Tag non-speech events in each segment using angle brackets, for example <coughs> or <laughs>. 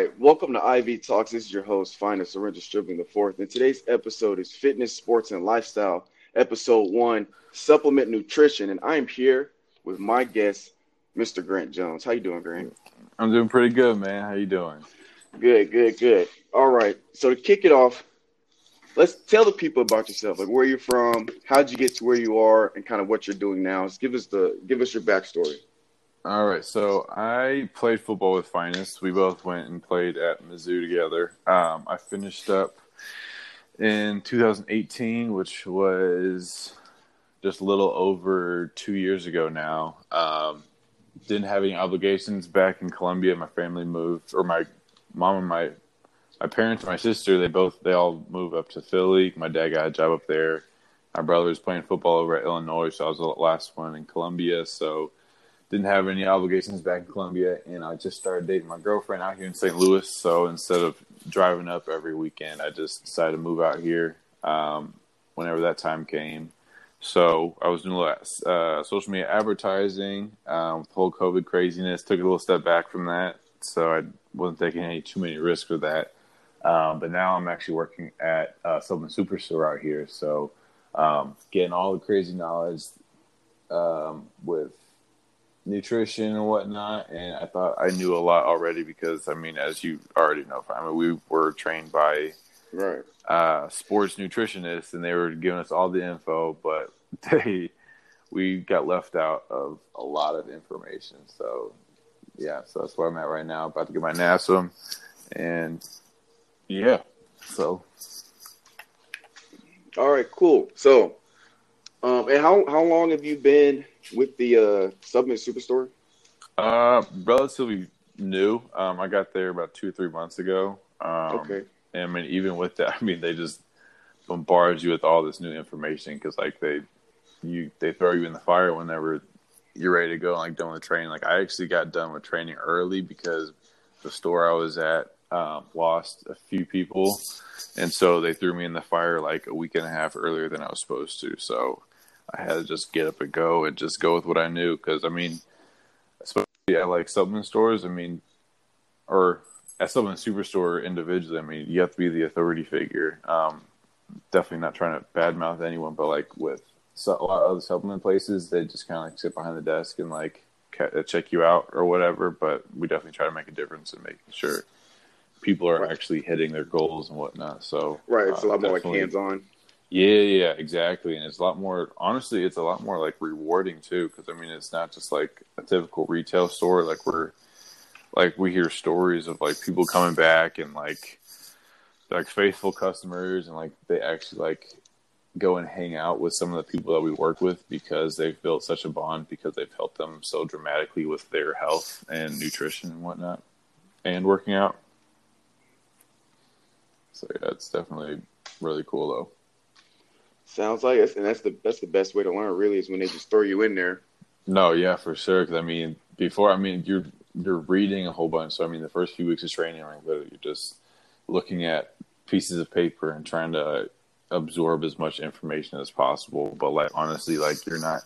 right, welcome to IV Talks. This is your host, Finest Surrender Stribling the Fourth, and today's episode is Fitness, Sports, and Lifestyle, Episode One, Supplement Nutrition, and I am here with my guest, Mr. Grant Jones. How you doing, Grant? I'm doing pretty good, man. How you doing? Good, good, good. All right, so to kick it off, let's tell the people about yourself, like where you're from, how'd you get to where you are, and kind of what you're doing now. Just give us the give us your backstory. All right, so I played football with Finest. We both went and played at Mizzou together. Um, I finished up in 2018, which was just a little over two years ago now. Um, didn't have any obligations back in Columbia. My family moved, or my mom and my my parents, my sister, they both they all moved up to Philly. My dad got a job up there. My brother was playing football over at Illinois, so I was the last one in Columbia. So didn't have any obligations back in Columbia, and I just started dating my girlfriend out here in St. Louis. So instead of driving up every weekend, I just decided to move out here um, whenever that time came. So I was doing a lot uh, social media advertising um, whole COVID craziness. Took a little step back from that, so I wasn't taking any too many risks with that. Um, but now I'm actually working at uh, Supplement Superstore out here, so um, getting all the crazy knowledge um, with nutrition and whatnot. And I thought I knew a lot already because, I mean, as you already know, I mean, we were trained by right uh, sports nutritionists, and they were giving us all the info, but <laughs> they we got left out of a lot of information. So yeah, so that's where I'm at right now. About to get my NASM, and yeah, so. All right, cool. So, um, and how how long have you been with the uh, Supplement Superstore? Uh, relatively new. Um, I got there about two or three months ago. Um, Okay. And I mean, even with that, <laughs> I mean, they just bombard you with all this new information because, like, they you they throw you in the fire whenever you're ready to go, like done with training. Like, I actually got done with training early because the store I was at um, lost a few people, and so they threw me in the fire like a week and a half earlier than I was supposed to. So I had to just get up and go and just go with what I knew because I mean, especially at like supplement stores, I mean, or at supplement superstore individually, I mean, you have to be the authority figure. Um, definitely not trying to badmouth anyone, but like with so, a lot of other supplement places, they just kind of like sit behind the desk and like ca- check you out or whatever. But we definitely try to make a difference in making sure people are Right. actually hitting their goals and whatnot. So Right. It's a uh, lot more like hands on. Yeah, yeah, exactly. And it's a lot more, honestly, it's a lot more like rewarding too. Cause I mean, it's not just like a typical retail store. Like we're, like we hear stories of like people coming back and like, like faithful customers and like they actually like go and hang out with some of the people that we work with because they've built such a bond because they've helped them so dramatically with their health and nutrition and whatnot and working out. So yeah, it's definitely really cool though. Sounds like it, and that's the that's the best way to learn. Really, is when they just throw you in there. No, yeah, for sure. Because I mean, before I mean, you're you're reading a whole bunch. So I mean, the first few weeks of training, like literally, you're just looking at pieces of paper and trying to absorb as much information as possible. But like honestly, like you're not.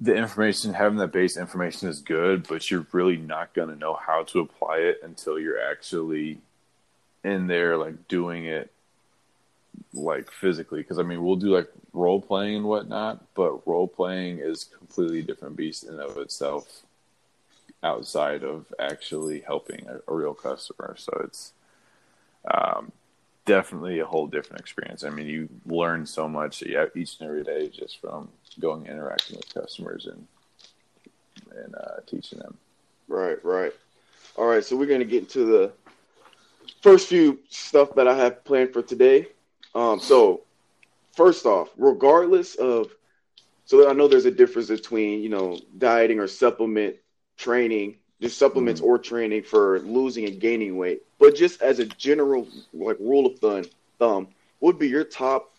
The information, having that base information is good, but you're really not going to know how to apply it until you're actually in there, like doing it like physically because i mean we'll do like role playing and whatnot but role playing is completely different beast in and of itself outside of actually helping a, a real customer so it's um, definitely a whole different experience i mean you learn so much each and every day just from going and interacting with customers and and uh, teaching them Right. Right. All right. So we're gonna get into the first few stuff that I have planned for today. Um. So first off, regardless of, so I know there's a difference between you know dieting or supplement training, just supplements or training for losing and gaining weight, but just as a general like rule of thumb, thumb would be your top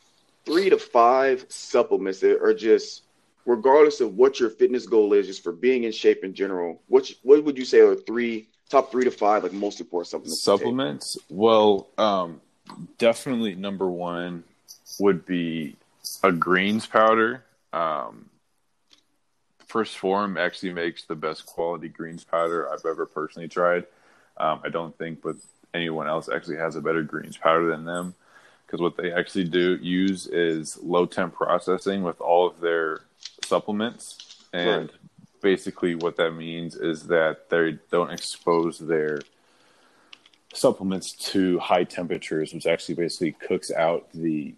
three to five supplements that are just regardless of what your fitness goal is, just for being in shape in general, what what would you say are three top three to five like most important supplements? supplements well um definitely number one would be a greens powder um First Form actually makes the best quality greens powder I've ever personally tried. Um, I don't think, but anyone else actually has a better greens powder than them because what they actually do use is low temp processing with all of their supplements and right. basically what that means is that they don't expose their supplements to high temperatures which actually basically cooks out the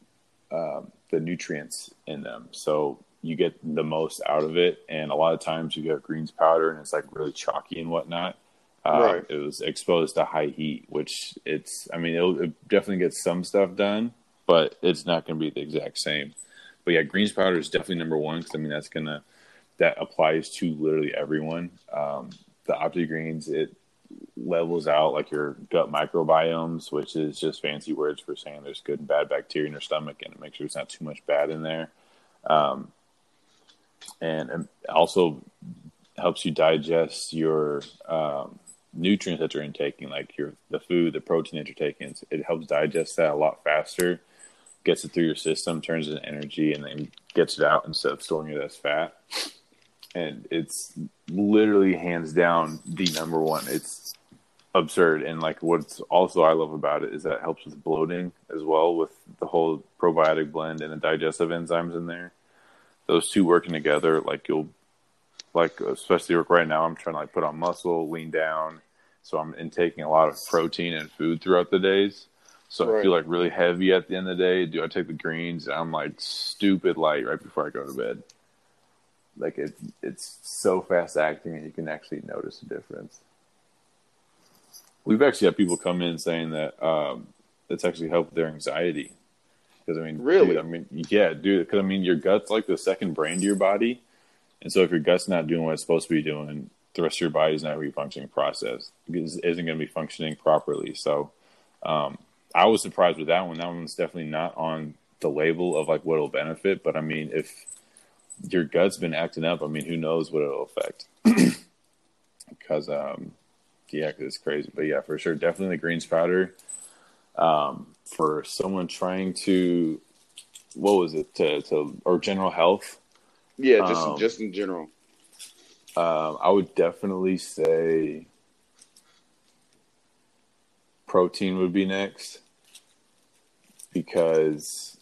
um, the nutrients in them so you get the most out of it and a lot of times you get greens powder and it's like really chalky and whatnot uh, right. It was exposed to high heat, which it's. I mean, it'll it definitely gets some stuff done, but it's not going to be the exact same. But yeah, greens powder is definitely number one because I mean that's gonna that applies to literally everyone. Um, the OptiGreens it levels out like your gut microbiomes, which is just fancy words for saying there's good and bad bacteria in your stomach, and it makes sure there's not too much bad in there. Um, and, and also helps you digest your um, nutrients that you're intaking, like your the food, the protein that you're taking, it helps digest that a lot faster, gets it through your system, turns it into energy, and then gets it out instead of storing it as fat. And it's literally hands down the number one. It's absurd, and like what's also I love about it is that it helps with bloating as well with the whole probiotic blend and the digestive enzymes in there. Those two working together, like you'll like especially right now i'm trying to like put on muscle lean down. So i'm intaking a lot of protein and food throughout the days. So right. i feel like really heavy at the end of the day. Do i take the greens? I'm like stupid light right before i go to bed. Like it it's so fast acting and you can actually notice a difference we've actually had people come in saying that um, it's actually helped their anxiety because i mean really dude, i mean yeah dude because i mean your gut's like the second brain to your body and so if your gut's not doing what it's supposed to be doing, the rest of your body's not a refunctioning process isn't going to be functioning properly. So um, I was surprised with that one. That one's definitely not on the label of like what it'll benefit. But I mean, if your gut's been acting up, I mean, who knows what it'll affect? <clears throat> because um, yeah, cause it's crazy. But yeah, for sure, definitely the greens powder. Um, for someone trying to, what was it to, to or general health, yeah, just um, just in general. Um, I would definitely say protein would be next because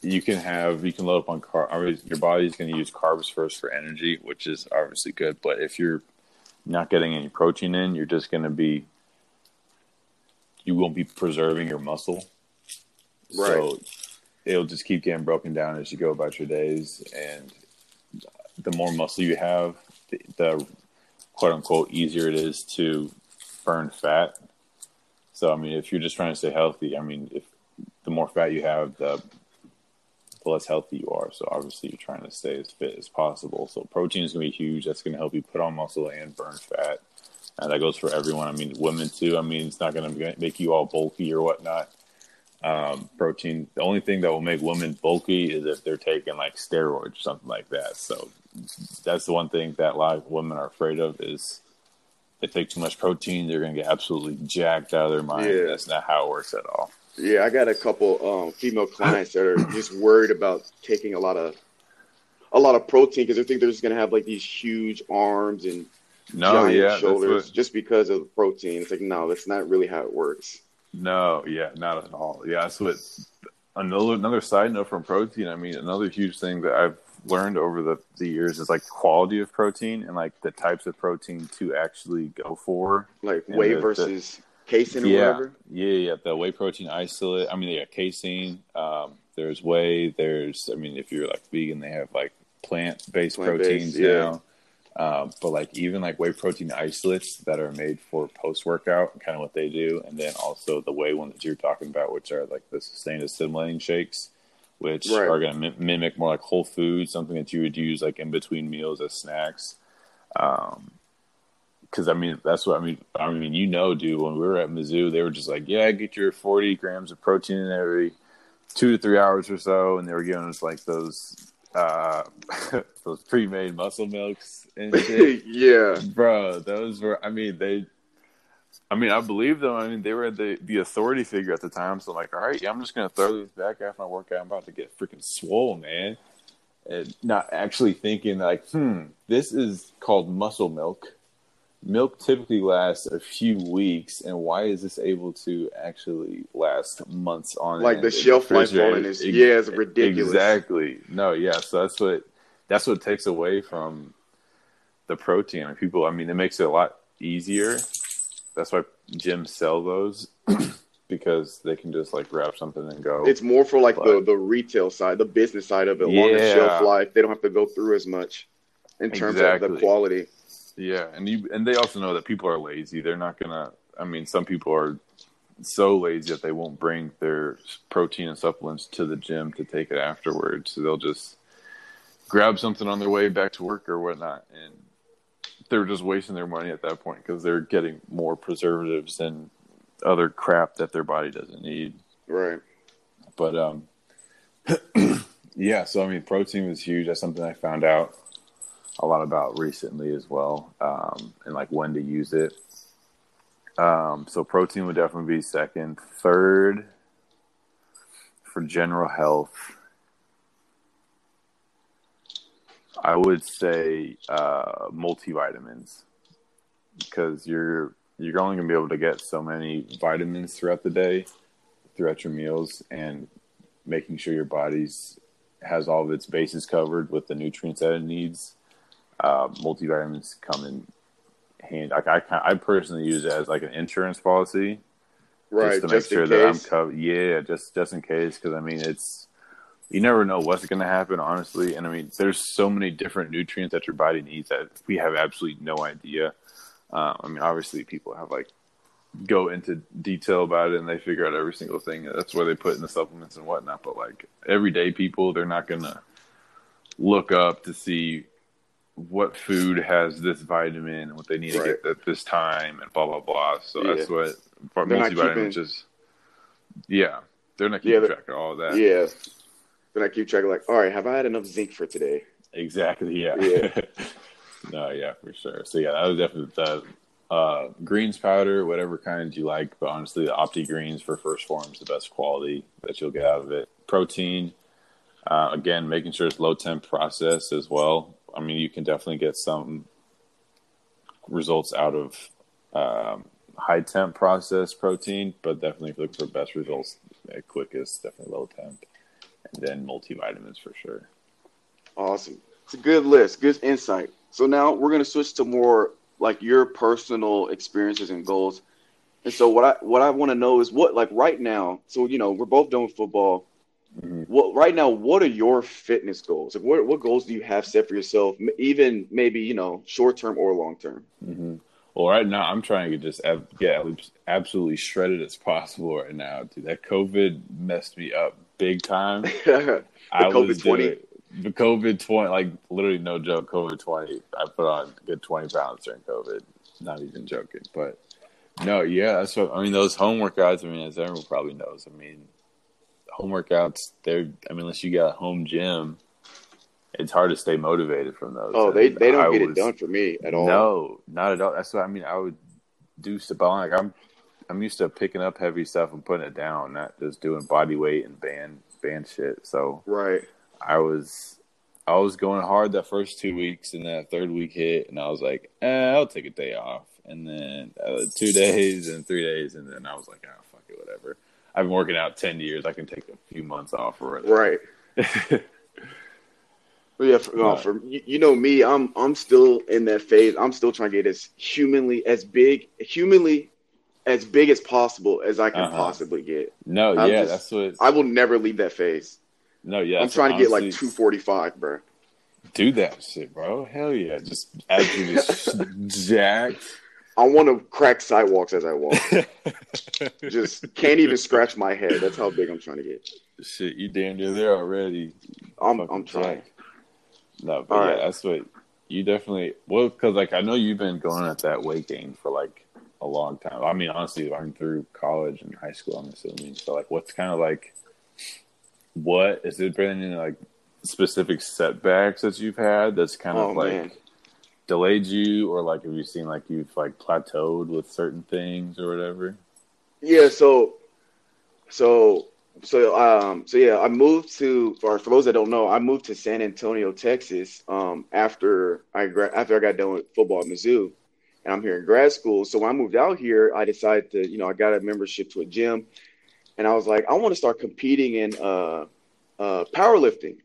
you can have you can load up on car. I mean, your body's going to use carbs first for energy, which is obviously good. But if you're not getting any protein in, you're just going to be you won't be preserving your muscle. Right. So it'll just keep getting broken down as you go about your days, and the more muscle you have, the, the quote unquote easier it is to burn fat. So I mean, if you're just trying to stay healthy, I mean, if the more fat you have, the the less healthy you are. So obviously, you're trying to stay as fit as possible. So protein is going to be huge. That's going to help you put on muscle and burn fat. And that goes for everyone. I mean, women too. I mean, it's not going to make you all bulky or whatnot um, protein. The only thing that will make women bulky is if they're taking like steroids or something like that. So that's the one thing that a lot of women are afraid of is they take too much protein, they're going to get absolutely jacked out of their mind. Yeah. That's not how it works at all. Yeah, I got a couple um, female clients that are just worried about taking a lot of a lot of protein because they think they're just going to have like these huge arms and no, giant yeah, shoulders what... just because of the protein. It's like no, that's not really how it works. No, yeah, not at all. Yeah, that's what another another side note from protein. I mean, another huge thing that I've learned over the, the years is like quality of protein and like the types of protein to actually go for. Like whey the, versus the, casein or yeah, whatever. Yeah, yeah, the whey protein isolate. I mean, yeah, casein. Um, there's whey. There's, I mean, if you're like vegan, they have like plant based proteins yeah. now. Um, but like even like whey protein isolates that are made for post workout, kind of what they do, and then also the whey one that you're talking about, which are like the sustained assimilating shakes, which right. are going to m- mimic more like whole foods, something that you would use like in between meals as snacks. Um, because I mean that's what I mean. I mean, you know, dude, when we were at Mizzou, they were just like, "Yeah, get your forty grams of protein in every two to three hours or so," and they were giving us like those uh <laughs> those pre-made muscle milks and <laughs> shit. yeah, bro, those were. I mean, they. I mean, I believe them. I mean, they were the the authority figure at the time. So I'm like, all right, yeah, I'm just gonna throw these back after my workout. I'm about to get freaking swole, man. and not actually thinking like, hmm, this is called muscle milk. Milk typically lasts a few weeks, and why is this able to actually last months on? Like the shelf life on it is Ex- yeah, it's ridiculous. Exactly. No, yeah. So that's what that's what takes away from the protein. I mean, people. I mean, it makes it a lot easier. That's why gyms sell those <clears throat> because they can just like grab something and go. It's more for like the, But- the retail side, the business side of it, longer Yeah. shelf life. They don't have to go through as much in terms of the quality. Yeah, and you and they also know that people are lazy. They're not gonna. I mean, some people are so lazy that they won't bring their protein and supplements to the gym to take it afterwards. So they'll just grab something on their way back to work or whatnot, and they're just wasting their money at that point because they're getting more preservatives and other crap that their body doesn't need. Right. But um, <clears throat> yeah. So I mean, protein was huge. That's something I found out a lot about recently as well, um, and like when to use it. Um, so protein would definitely be second. Third, for general health, I would say uh, multivitamins because you're you're only gonna be able to get so many vitamins throughout the day, throughout your meals, and making sure your body's has all of its bases covered with the nutrients that it needs. Uh, multivitamins come in hand. Like I, I personally use it as like an insurance policy, Right. just to make sure that I'm covered. Yeah, just just in case, because I mean, it's you never know what's going to happen, honestly. And I mean, there's so many different nutrients that your body needs that we have absolutely no idea. Uh, I mean, obviously, people have like go into detail about it and they figure out every single thing. That's where they put in the supplements and whatnot. But like everyday people, they're not going to look up to see what food has this vitamin and what they need Right. to get at this time and blah blah blah. So Yeah. that's what They're not just yeah, they're not keeping they're- track of all that. Yeah. Then I keep track of like, all right, have I had enough zinc for today? Exactly. Yeah. Yeah. <laughs> no. Yeah, for sure. So yeah, that was definitely the uh, greens powder, whatever kind you like. But honestly, the Opti Greens for first form is the best quality that you'll get out of it. Protein. Uh, again, making sure it's low temp processed as well. I mean, you can definitely get some results out of um, high temp processed protein, but definitely if you look for best results, uh, quickest, definitely low temp, and then multivitamins for sure. Awesome. It's a good list, good insight. So now we're gonna switch to more like your personal experiences and goals. And so what I what I want to know is what like right now. So you know we're both doing football. Mhm. What right now? What are your fitness goals? Like what what goals do you have set for yourself? M- Even maybe you know short term or long term. hmm Well, right now I'm trying to just get absolutely shredded as possible right now. Dude, that COVID messed me up big time. <laughs> I was COVID 20? The COVID twenty, like literally no joke. COVID twenty, I put on a good twenty pounds during COVID. Not even joking, but no, yeah, what I mean. Those home workouts. I mean, as everyone probably knows, I mean, home workouts. They're. I mean, unless you got a home gym, it's hard to stay motivated from those. oh, they And they don't I get it done for me at all. no, not at all. That's what I mean. I would do stuff. Like I'm, I'm used to picking up heavy stuff and putting it down, not just doing body weight and band band shit. So Right. I was, I was going hard that first two weeks, and that third week hit, and I was like, eh, I'll take a day off, and then uh, two <laughs> days and three days, and then I was like, ah, fuck it, whatever. I've been working out ten years. I can take a few months off or. Right. <laughs> Yeah, for, no, for you, you know me, I'm I'm still in that phase. I'm still trying to get as humanly as big, humanly as big as possible as I can Uh-huh. possibly get. no, I'm yeah, just- that's what. I will never leave that phase. no, yeah, I'm trying to get like 245, bro. do that shit, bro. Hell yeah, just absolutely <laughs> jacked. I want to crack sidewalks as I walk. <laughs> Just can't even scratch my head. That's how big I'm trying to get. shit, you damn near there already. I'm Fucking I'm trying. No, but All yeah, right. that's what you definitely. Well, because like I know you've been going at that weight gain for like a long time. I mean, honestly, I'm through college and high school. I'm assuming. So like, what's kind of like, what is it been any like specific setbacks that you've had that's kind Oh, of like man. Delayed you, or like have you seen like you've like plateaued with certain things or whatever? Yeah, so so so um so yeah, I moved to for for those that don't know, I moved to San Antonio, Texas, um after I after I got done with football at Mizzou, and I'm here in grad school. So when I moved out here, I decided to you know I got a membership to a gym, and I was like I want to start competing in uh uh powerlifting.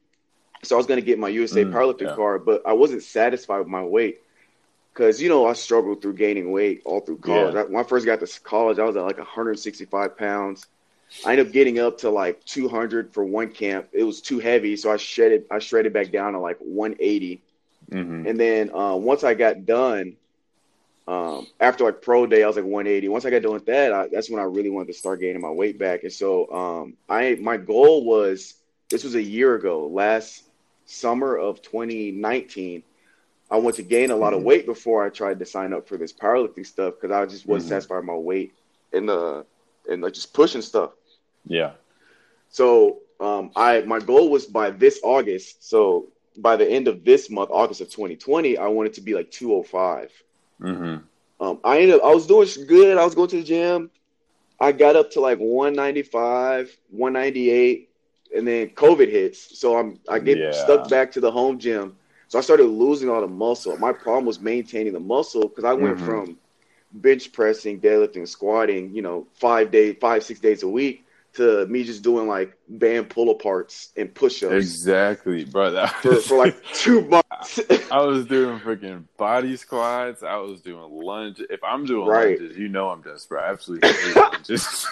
So I was going to get my USA Mm, powerlifting yeah. card, but I wasn't satisfied with my weight because you know I struggled through gaining weight all through college. Yeah. I, when I first got to college, I was at like 165 pounds. I ended up getting up to like 200 for one camp. It was too heavy, so I shredded. I shredded back down to like 180, hmm and then uh, once I got done, um, after like pro day, I was like 180. Once I got done with that, I, that's when I really wanted to start gaining my weight back. And so um, I my goal was this was a year ago, last summer of 2019. I wanted to gain a lot of Mhm. weight before I tried to sign up for this powerlifting stuff because I just wasn't Mhm. satisfied with my weight and the and like just pushing stuff. Yeah. So um, I my goal was by this August. So by the end of this month, August of 2020, I wanted to be like 205. hmm Um, I ended up, I was doing good. I was going to the gym. I got up to like 195, 198, and then COVID hits. So I'm I get Yeah. stuck back to the home gym. So I started losing all the muscle. My problem was maintaining the muscle because I went Mhm. from bench pressing, deadlifting, squatting, you know, five days, five six days a week to me just doing like band pull aparts and push ups Exactly, bro. That for, for like <laughs> two months. I was doing freaking body squats. I was doing lunges. If I'm doing Right. lunges, you know I'm desperate. I absolutely hate <laughs> lunges.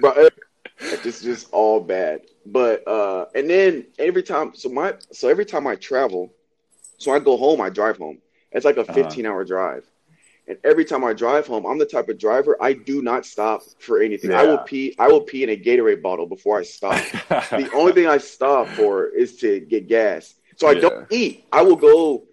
but uh, it's just all bad. But uh, and then every time, so my so every time I travel, so I go home, I drive home. It's like a Uh-huh. 15 hour drive, and every time I drive home, I'm the type of driver I do not stop for anything. I will pee. I will pee in a Gatorade bottle before I stop. <laughs> the only thing I stop for is to get gas. So I don't eat. I will go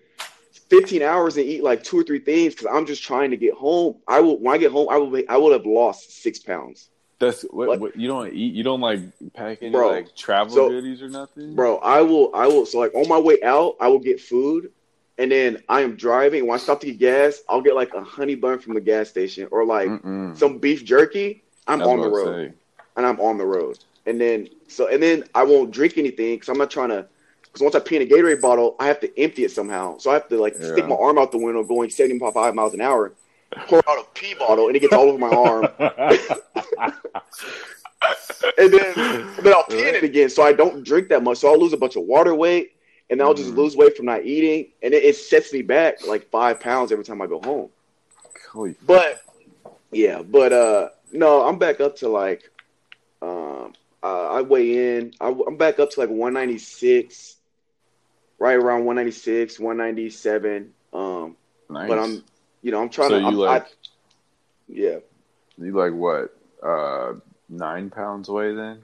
15 hours and eat like two or three things because I'm just trying to get home. I will when I get home, I will be, I will have lost six pounds. That's what, What? what you don't eat. You don't like pack any Bro, like travel so- goodies or nothing, Bro, I will I will so like on my way out, I will get food and then I am driving. When I stop to get gas, I'll get like a honey bun from the gas station or like Mm-mm. some beef jerky. I'm was on the road and I'm on the road. And then so and then I won't drink anything because I'm not trying to because once I pee in a Gatorade bottle, I have to empty it somehow. So I have to like stick my arm out the window going 75 miles an hour, pour out a pee bottle, and it gets all over my arm. <laughs> and then then I'll pee in it again, so I don't drink that much. So I'll lose a bunch of water weight, and I'll just Mhm. lose weight from not eating, and it, it sets me back like five pounds every time I go home. Holy But yeah, but uh, no, I'm back up to like, um, uh, I weigh in. I, I'm back up to like 196, right around 196, 197. Um, nice. but I'm, you know, I'm trying so to. you I'm, like I, yeah, you like what? Uh, nine pounds away then?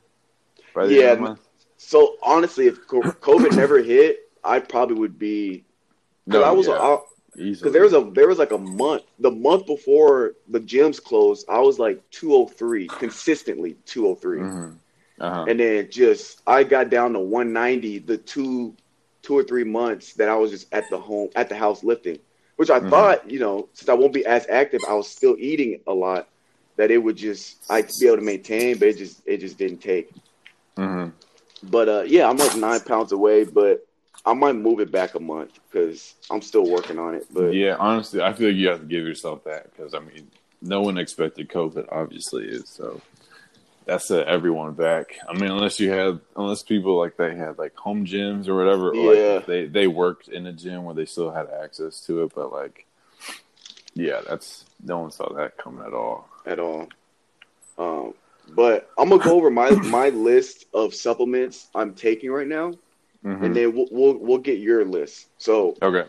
The Yeah, end of month? So honestly, if COVID <coughs> never hit, I probably would be. No, I was, yeah, because easily. there was a there was like a month. The month before the gyms closed, I was like 203 consistently 203, Mhm. Uh-huh. and then just I got down to 190 the two two or three months that I was just at the home at the house lifting, which I Mhm. thought you know since I won't be as active, I was still eating a lot. That it would just I'd be able to maintain, but it just it just didn't take. hmm But uh, yeah, I'm like nine pounds away, but I might move it back a month because I'm still working on it. But yeah, honestly, I feel like you have to give yourself that because I mean, no one expected COVID. Obviously, is so that set everyone back. I mean, unless you had, unless people like they had like home gyms or whatever, or like Yeah. they they worked in a gym where they still had access to it, but like, yeah, that's no one saw that coming at all. at all. Um, but I'm gonna go over my <coughs> my list of supplements I'm taking right now, Mhm. and then we'll, we'll we'll get your list. So okay,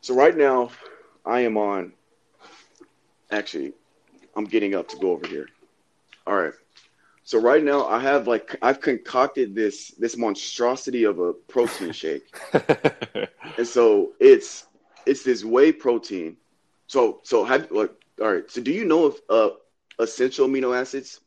so right now, I am on. Actually, I'm getting up to go over here. All right. So right now, I have like I've concocted this this monstrosity of a protein <laughs> shake. And so it's it's this whey protein. So so have like all right. So do you know if uh essential amino acids?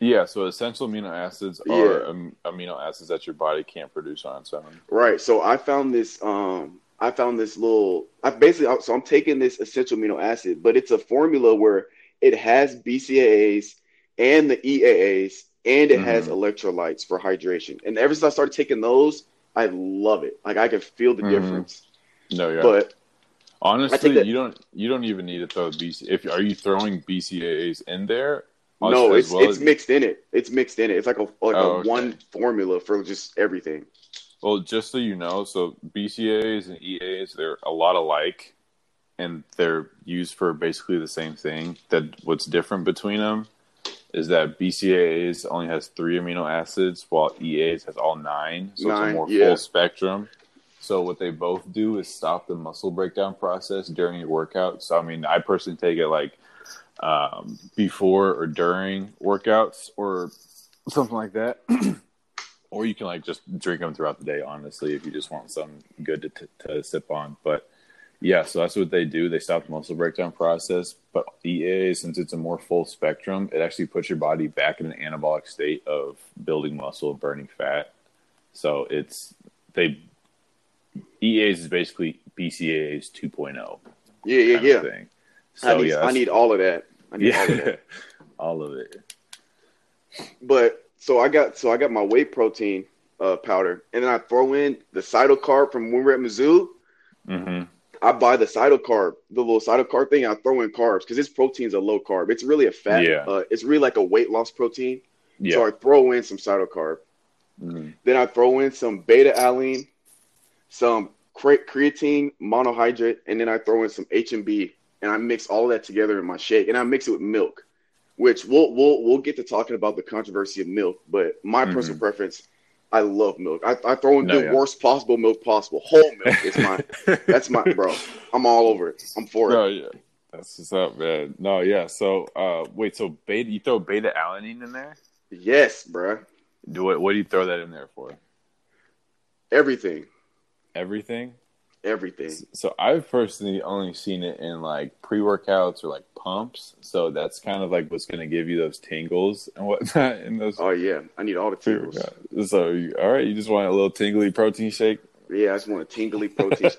yeah. So essential amino acids Yeah. are um, amino acids that your body can't produce on its own. Right. So I found this um I found this little I basically so I'm taking this essential amino acid, but it's a formula where it has BCAAs, and the EAAs, and it has Mhm. electrolytes for hydration. And ever since I started taking those, I love it. Like I can feel the Mhm. difference. No, yeah. But Honestly, that- you don't you don't even need to throw BC. If are you throwing BCAAs in there? no, it's well it's as- mixed in it. It's mixed in it. It's like a like Oh, a okay. one formula for just everything. Well, just so you know, so BCAAs and EAs they're a lot alike, and they're used for basically the same thing. That what's different between them is that BCAAs only has three amino acids, while EAs has all nine. So it's a more yeah. full spectrum. So what they both do is stop the muscle breakdown process during your workout. So I mean, I personally take it like um, before or during workouts or something like that. <clears throat> or you can like just drink them throughout the day. Honestly, if you just want something good to, to, to sip on, but yeah, so that's what they do. They stop the muscle breakdown process. But EA, since it's a more full spectrum, it actually puts your body back in an anabolic state of building muscle, and burning fat. So it's they EAs is basically BCAAs 2.0 Yeah, yeah, yeah. thing. I So need yeah, I need all of that. I need all of yeah, that. <laughs> all of it. But so I got so I got my whey protein uh, powder, and then I throw in the cytocarb from when we're at Mizzou. hmm I buy the cytocarb, the little cytocarb thing. I throw in carbs because this protein's a low carb. It's really a fat. Yeah. Uh, it's really like a weight loss protein. Yeah. So I throw in some cytocarb. Mhm. Then I throw in some beta alanine, some cre- creatine monohydrate, and then I throw in some HMB, and I mix all that together in my shake, and I mix it with milk, which we'll we'll we'll get to talking about the controversy of milk, but my Mhm. personal preference, I love milk. I, I throw in No, the yeah. worst possible milk possible, whole milk. It's my <laughs> that's my bro. I'm all over it. I'm for it. No, yeah. That's what's up, man. No, yeah. So, uh, wait. So, beta, you throw beta alanine in there? Yes, bro. Do what? What do you throw that in there for? Everything, Everything. Everything. So, I've personally only seen it in like pre-workouts or like pumps. So that's kind of like what's going to give you those tingles and whatnot <laughs> in those Oh yeah, I need all the tingles. So, you, all right, you just want a little tingly protein shake. Yeah, I just want a tingly <laughs> protein.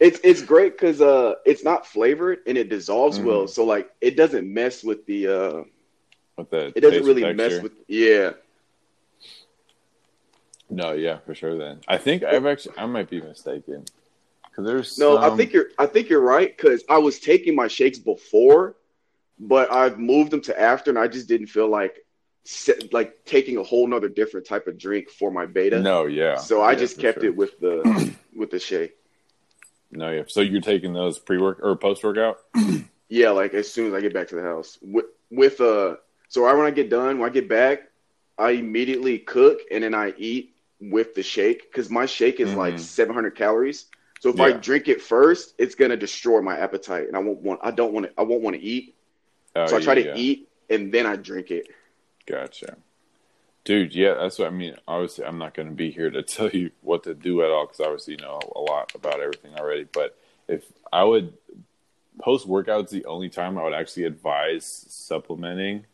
It's it's great because uh it's not flavored and it dissolves Mhm. well. So like it doesn't mess with the uh With the it doesn't really mess with yeah. No, yeah, for sure. Then I think I've actually I might be mistaken because there's No, I think you're I think you're right because I was taking my shakes before, but I've moved them to after and I just didn't feel like like taking a whole nother different type of drink for my beta. no, yeah. So I Yeah, just kept sure. it with the <clears throat> with the shake. No, yeah. So you're taking those pre work or post workout? <clears throat> Yeah, like as soon as I get back to the house. With with uh so right when I get done, when I get back, I immediately cook and then I eat with the shake cuz my shake is like Mhm. 700 calories. So if I drink it first, it's going to destroy my appetite and I won't want I don't want to I won't want to eat. Oh, so I try yeah, to yeah. eat and then I drink it. Gotcha, dude. Yeah, that's what I mean. Obviously, I'm not going to be here to <laughs> tell you what to do at all because obviously you know a lot about everything already. But if I would post workouts, the only time I would actually advise supplementing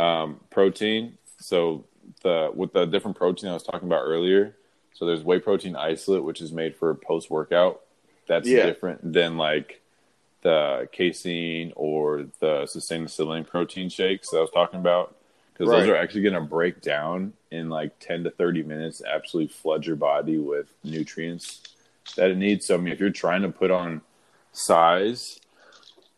um, protein. So the with the different protein I was talking about earlier. So there's whey protein isolate, which is made for post workout. That's Yeah. different than like the casein or the sustainability protein shakes that I was talking about because those are actually going to break down in like 10 to 30 minutes, absolutely flood your body with nutrients that it needs. So, I mean, if you're trying to put on size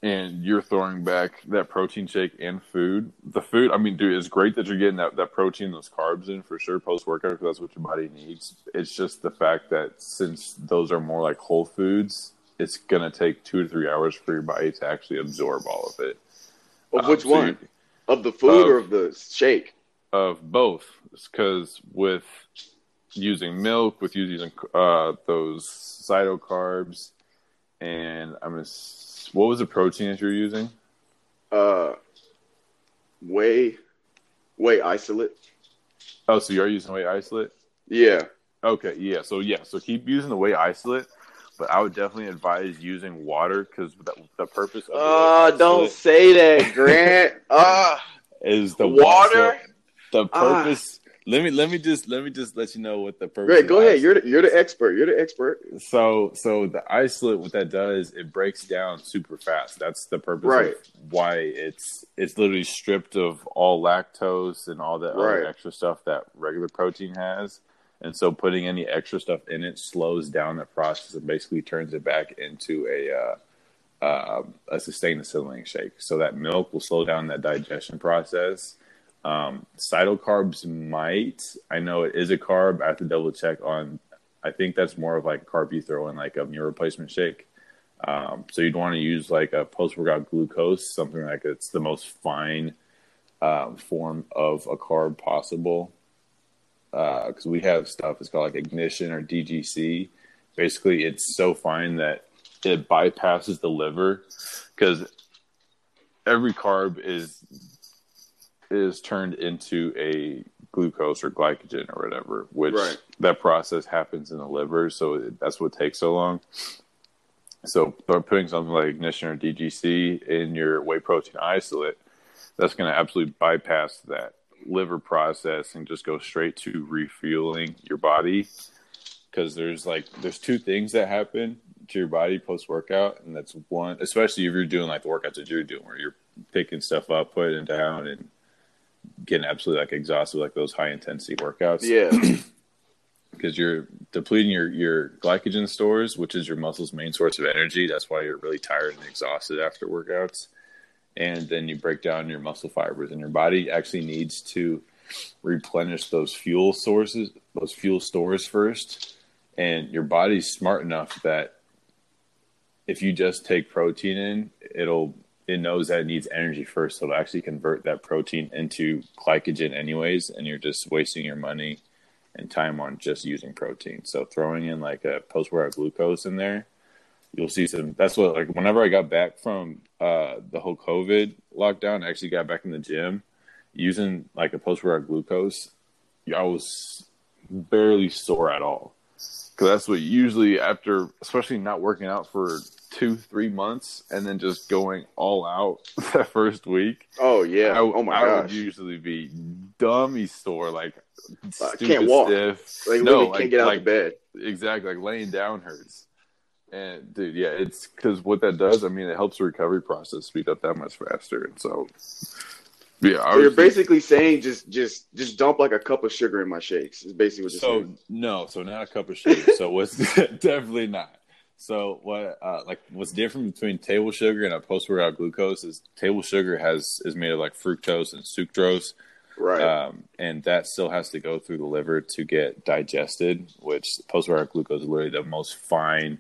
and you're throwing back that protein shake and food, the food, I mean, dude, it's great that you're getting that, that protein, those carbs in for sure post workout because that's what your body needs. It's just the fact that since those are more like whole foods, it's going to take two to three hours for your body to actually absorb all of it. Of Um, which so one? you- Of the food Of- or of the shake? of both because with using milk with using uh, those cytocarbs and i'm gonna what was the protein that you're using Uh whey whey isolate. oh so you're using whey isolate Yeah. okay yeah so yeah so keep using the whey isolate but i would definitely advise using water because the, the purpose of Uh don't say that, Grant. Ah. <laughs> is the water? so the Ah. purpose let me let me just let me just let you know what the purpose. Great, go ahead. You're the, you're the expert. You're the expert. So so the isolate, what that does, it breaks down super fast. That's the purpose Right. of why it's it's literally stripped of all lactose and all that other Right. extra stuff that regular protein has. And so putting any extra stuff in it slows down the process and basically turns it back into a uh, uh, a sustained assimilating shake. So that milk will slow down that digestion process. Um, cytocarbs might. I know it is a carb. I have to double check on. I think that's more of like a carb you throw in like a meal replacement shake. Um, so you'd want to use like a post workout glucose, something like it's the most fine um, form of a carb possible. Because we have stuff it's called like ignition or DGC. Basically, it's so fine that it bypasses the liver because every carb is is turned into a glucose or glycogen or whatever, which Right. that process happens in the liver. So it, that's what takes so long. So by putting something like ignition or DGC in your whey protein isolate, that's going to absolutely bypass that liver process and just go straight to refueling your body. Because there's like there's two things that happen to your body post workout, and that's one, especially if you're doing like the workouts that you're doing, where you're picking stuff up, putting it down, and getting absolutely like exhausted, like those high intensity workouts Yeah. <clears throat> because you're depleting your, your glycogen stores, which is your muscle's main source of energy. That's why you're really tired and exhausted after workouts. And then you break down your muscle fibers, and your body actually needs to replenish those fuel sources, those fuel stores first. And your body's smart enough that if you just take protein in, it'll it knows that it needs energy first, so it'll actually convert that protein into glycogen anyways, and you're just wasting your money and time on just using protein. So throwing in like a post workout glucose in there, you'll see some. That's what like whenever I got back from uh, the whole COVID lockdown, I actually got back in the gym using like a post workout glucose. I was barely sore at all because that's what usually after, especially not working out for two three months and then just going all out <laughs> that first week. Oh yeah. I, oh my gosh. I would usually be dummy sore, like I can't walk. stiff. Like no, like, can't get out like of bed. exactly like laying down hurts. And dude, yeah, it's because what that does. I mean, it helps the recovery process speed up that much faster. And so, yeah, So you're basically saying just just just dump like a cup of sugar in my shakes. Is basically what you're so saying. no, so not a cup of sugar. so what's <laughs> definitely not. So what uh, like what's different between table sugar and a post workout glucose is table sugar has is made of like fructose and sucrose. Right. um, and that still has to go through the liver to get digested. Which post workout glucose is literally the most fine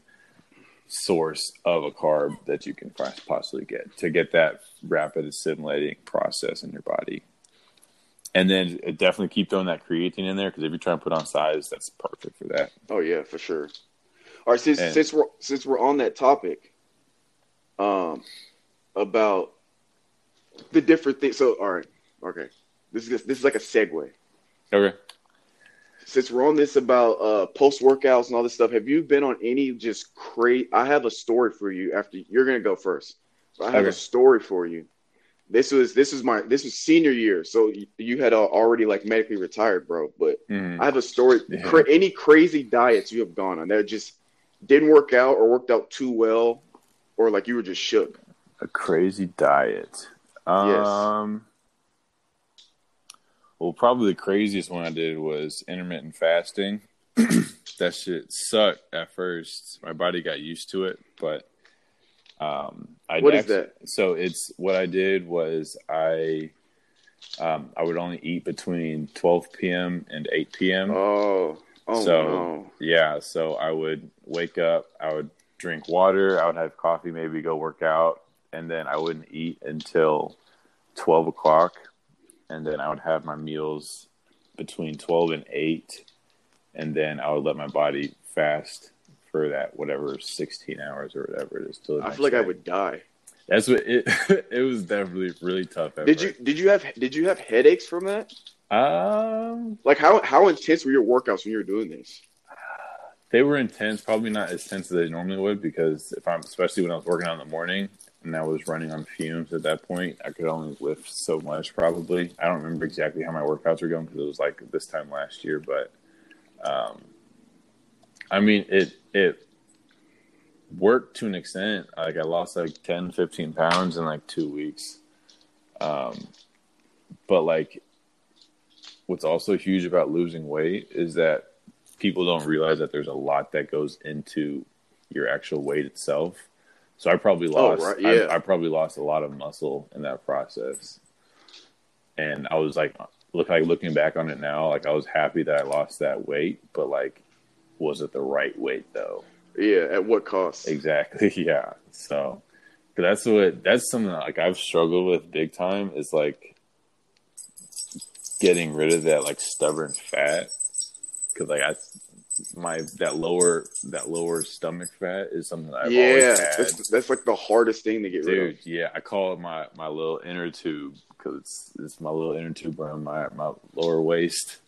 source of a carb that you can possibly get to get that rapid assimilating process in your body. And then uh, definitely keep throwing that creatine in there because if you're trying to put on size, that's perfect for that. Oh yeah, for sure. All right, since And- since we're since we're on that topic, um, about the different things. So all right, okay, this is this is like a segue. Okay. Since we're on this about uh post workouts and all this stuff, have you been on any just crazy? I have a story for you. After you're gonna go first, but I have Okay. a story for you. This was this was my this was senior year, so you, you had uh, already like medically retired, bro. But Mhm. I have a story. Yeah. Cra- any crazy diets you have gone on that are just didn't work out or worked out too well, or like you were just shook. A crazy diet. Um, well, probably the craziest one I did was intermittent fasting. <clears throat> that shit sucked at first. My body got used to it, but um, I What is that? So it's what I did was I um, I would only eat between 12 p.m. and 8 p.m. Oh, oh So- no. Yeah, so I would wake up, I would drink water, I would have coffee, maybe go work out, and then I wouldn't eat until 12 o'clock. And then I would have my meals between 12 and 8. And then I would let my body fast for that, whatever, 16 hours or whatever it is. Till I feel like I would die. That's what it, <laughs> it was definitely really tough. Did you did you have did you have headaches from that? Um, Like how how intense were your workouts when you were doing this? they were intense, probably not as tense as they normally would because if I'm especially when I was working out in the morning, and I was running on fumes at that point. I could only lift so much, probably. I don't remember exactly how my workouts were going because it was like this time last year, but um, I mean, it it worked to an extent. Like I lost like 10, 15 pounds in like two weeks. Um, but like, what's also huge about losing weight is that people don't realize that there's a lot that goes into your actual weight itself. So I probably Oh, lost. right, yeah. I, I probably lost a lot of muscle in that process, and I was like, look, like looking back on it now, like I was happy that I lost that weight, but like, was it the right weight though? Yeah, at what cost? Exactly. <laughs> Yeah. So that's what that's something that, like I've struggled with big time is like getting rid of that like stubborn fat because like I my that lower that lower stomach fat is something that I've yeah, always had. that's, that's like the hardest thing to get rid of. Yeah, I call it my my little inner tube because it's it's my little inner tube around my my lower waist.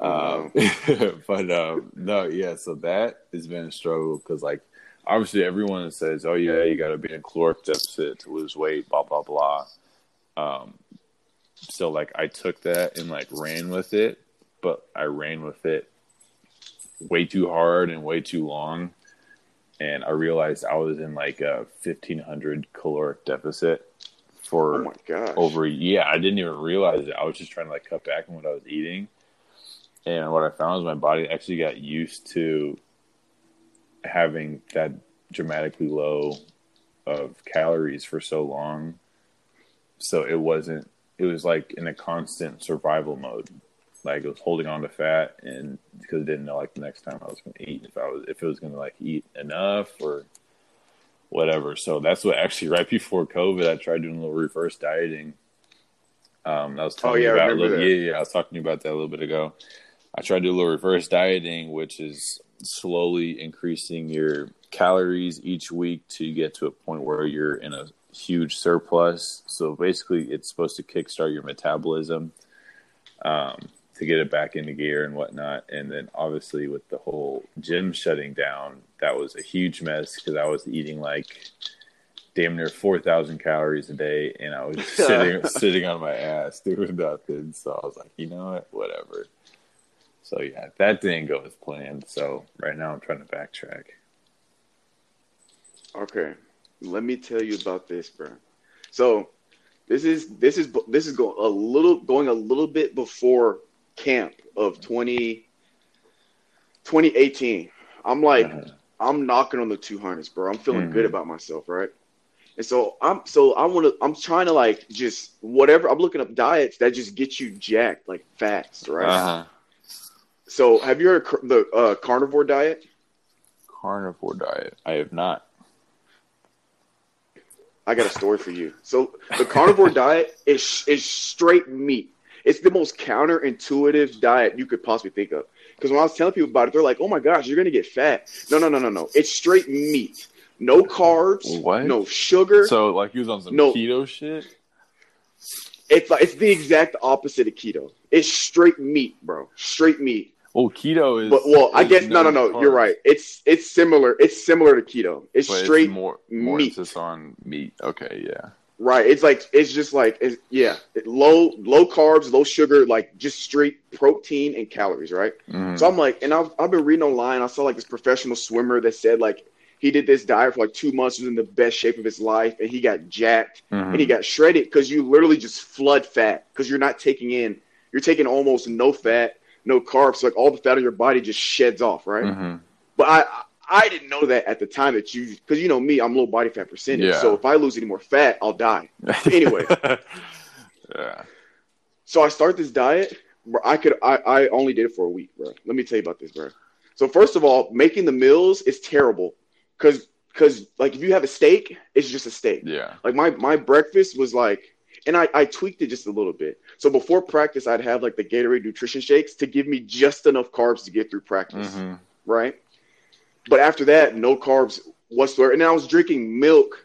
Um, <laughs> but um, no, yeah. So that has been a struggle because, like, obviously, everyone says, "Oh yeah, you got to be in caloric deficit to lose weight," blah blah blah. Um, so like, I took that and like ran with it, but I ran with it way too hard and way too long, and I realized I was in like a fifteen hundred caloric deficit for Oh my gosh. over yeah i didn't even realize it. I was just trying to like cut back on what i was eating. And what i found was my body actually got used to having that dramatically low of calories for so long. So it wasn't it was like in a constant survival mode like it was holding on to fat and because I didn't know like the next time I was going to eat if I was if it was going to like eat enough or whatever. So that's what actually right before COVID, I tried doing a little reverse dieting. Um, I was talking Oh, yeah, about little, yeah, yeah, I was talking to you about that a little bit ago. I tried to do a little reverse dieting, which is slowly increasing your calories each week to get to a point where you're in a huge surplus. So basically, it's supposed to kickstart your metabolism um, to get it back into gear and whatnot. And then obviously, with the whole gym shutting down, that was a huge mess because I was eating like damn near 4,000 calories a day and I was <laughs> sitting, sitting on my ass doing nothing. So I was like, you know what? Whatever. So yeah, that didn't go as planned. So right now I'm trying to backtrack. Okay, let me tell you about this, bro. So this is this is this is going a little going a little bit before camp of 20, 2018. I'm like Uh-huh. I'm knocking on the 200s, bro. I'm feeling Mhm. good about myself, right? And so I'm so I want to I'm trying to like just whatever I'm looking up diets that just get you jacked like fast, right? Uh-huh. So have you heard of the uh, carnivore diet? Carnivore diet. I have not. I got a story for you. So the carnivore diet is is straight meat. It's the most counterintuitive diet you could possibly think of. Because when I was telling people about it, they're like, "Oh my gosh, you're gonna get fat." No, no, no, no, no. It's straight meat. No carbs. What? No sugar. So like you was on some No. keto shit? it's like it's the exact opposite of keto. It's straight meat, bro. Straight meat. Well, keto is. But well, I guess no, no, no. carbs, You're right. It's it's similar. It's similar to keto. It's but straight it's more more meat. emphasis on meat. Okay, yeah. Right. It's like it's just like it's, yeah, it- low low carbs, low sugar, like just straight protein and calories, right? Mhm. So I'm like, and I've I've been reading online. I saw like this professional swimmer that said like he did this diet for like two months, was in the best shape of his life, and he got jacked Mhm. and he got shredded because you literally just flood fat because you're not taking in, you're taking almost no fat, no carbs, so like all the fat of your body just sheds off, right? Mhm. But I I didn't know that at the time that you because you know me, I'm low body fat percentage, Yeah. so if I lose any more fat, I'll die. <laughs> Anyway. yeah. So I start this diet. Bro, I could I, I only did it for a week, bro. Let me tell you about this, bro. So first of all, making the meals is terrible because because like if you have a steak, it's just a steak. Yeah. Like my my breakfast was like, and I I tweaked it just a little bit. So before practice, I'd have like the Gatorade nutrition shakes to give me just enough carbs to get through practice, Mhm. right? But after that, no carbs whatsoever. And I was drinking milk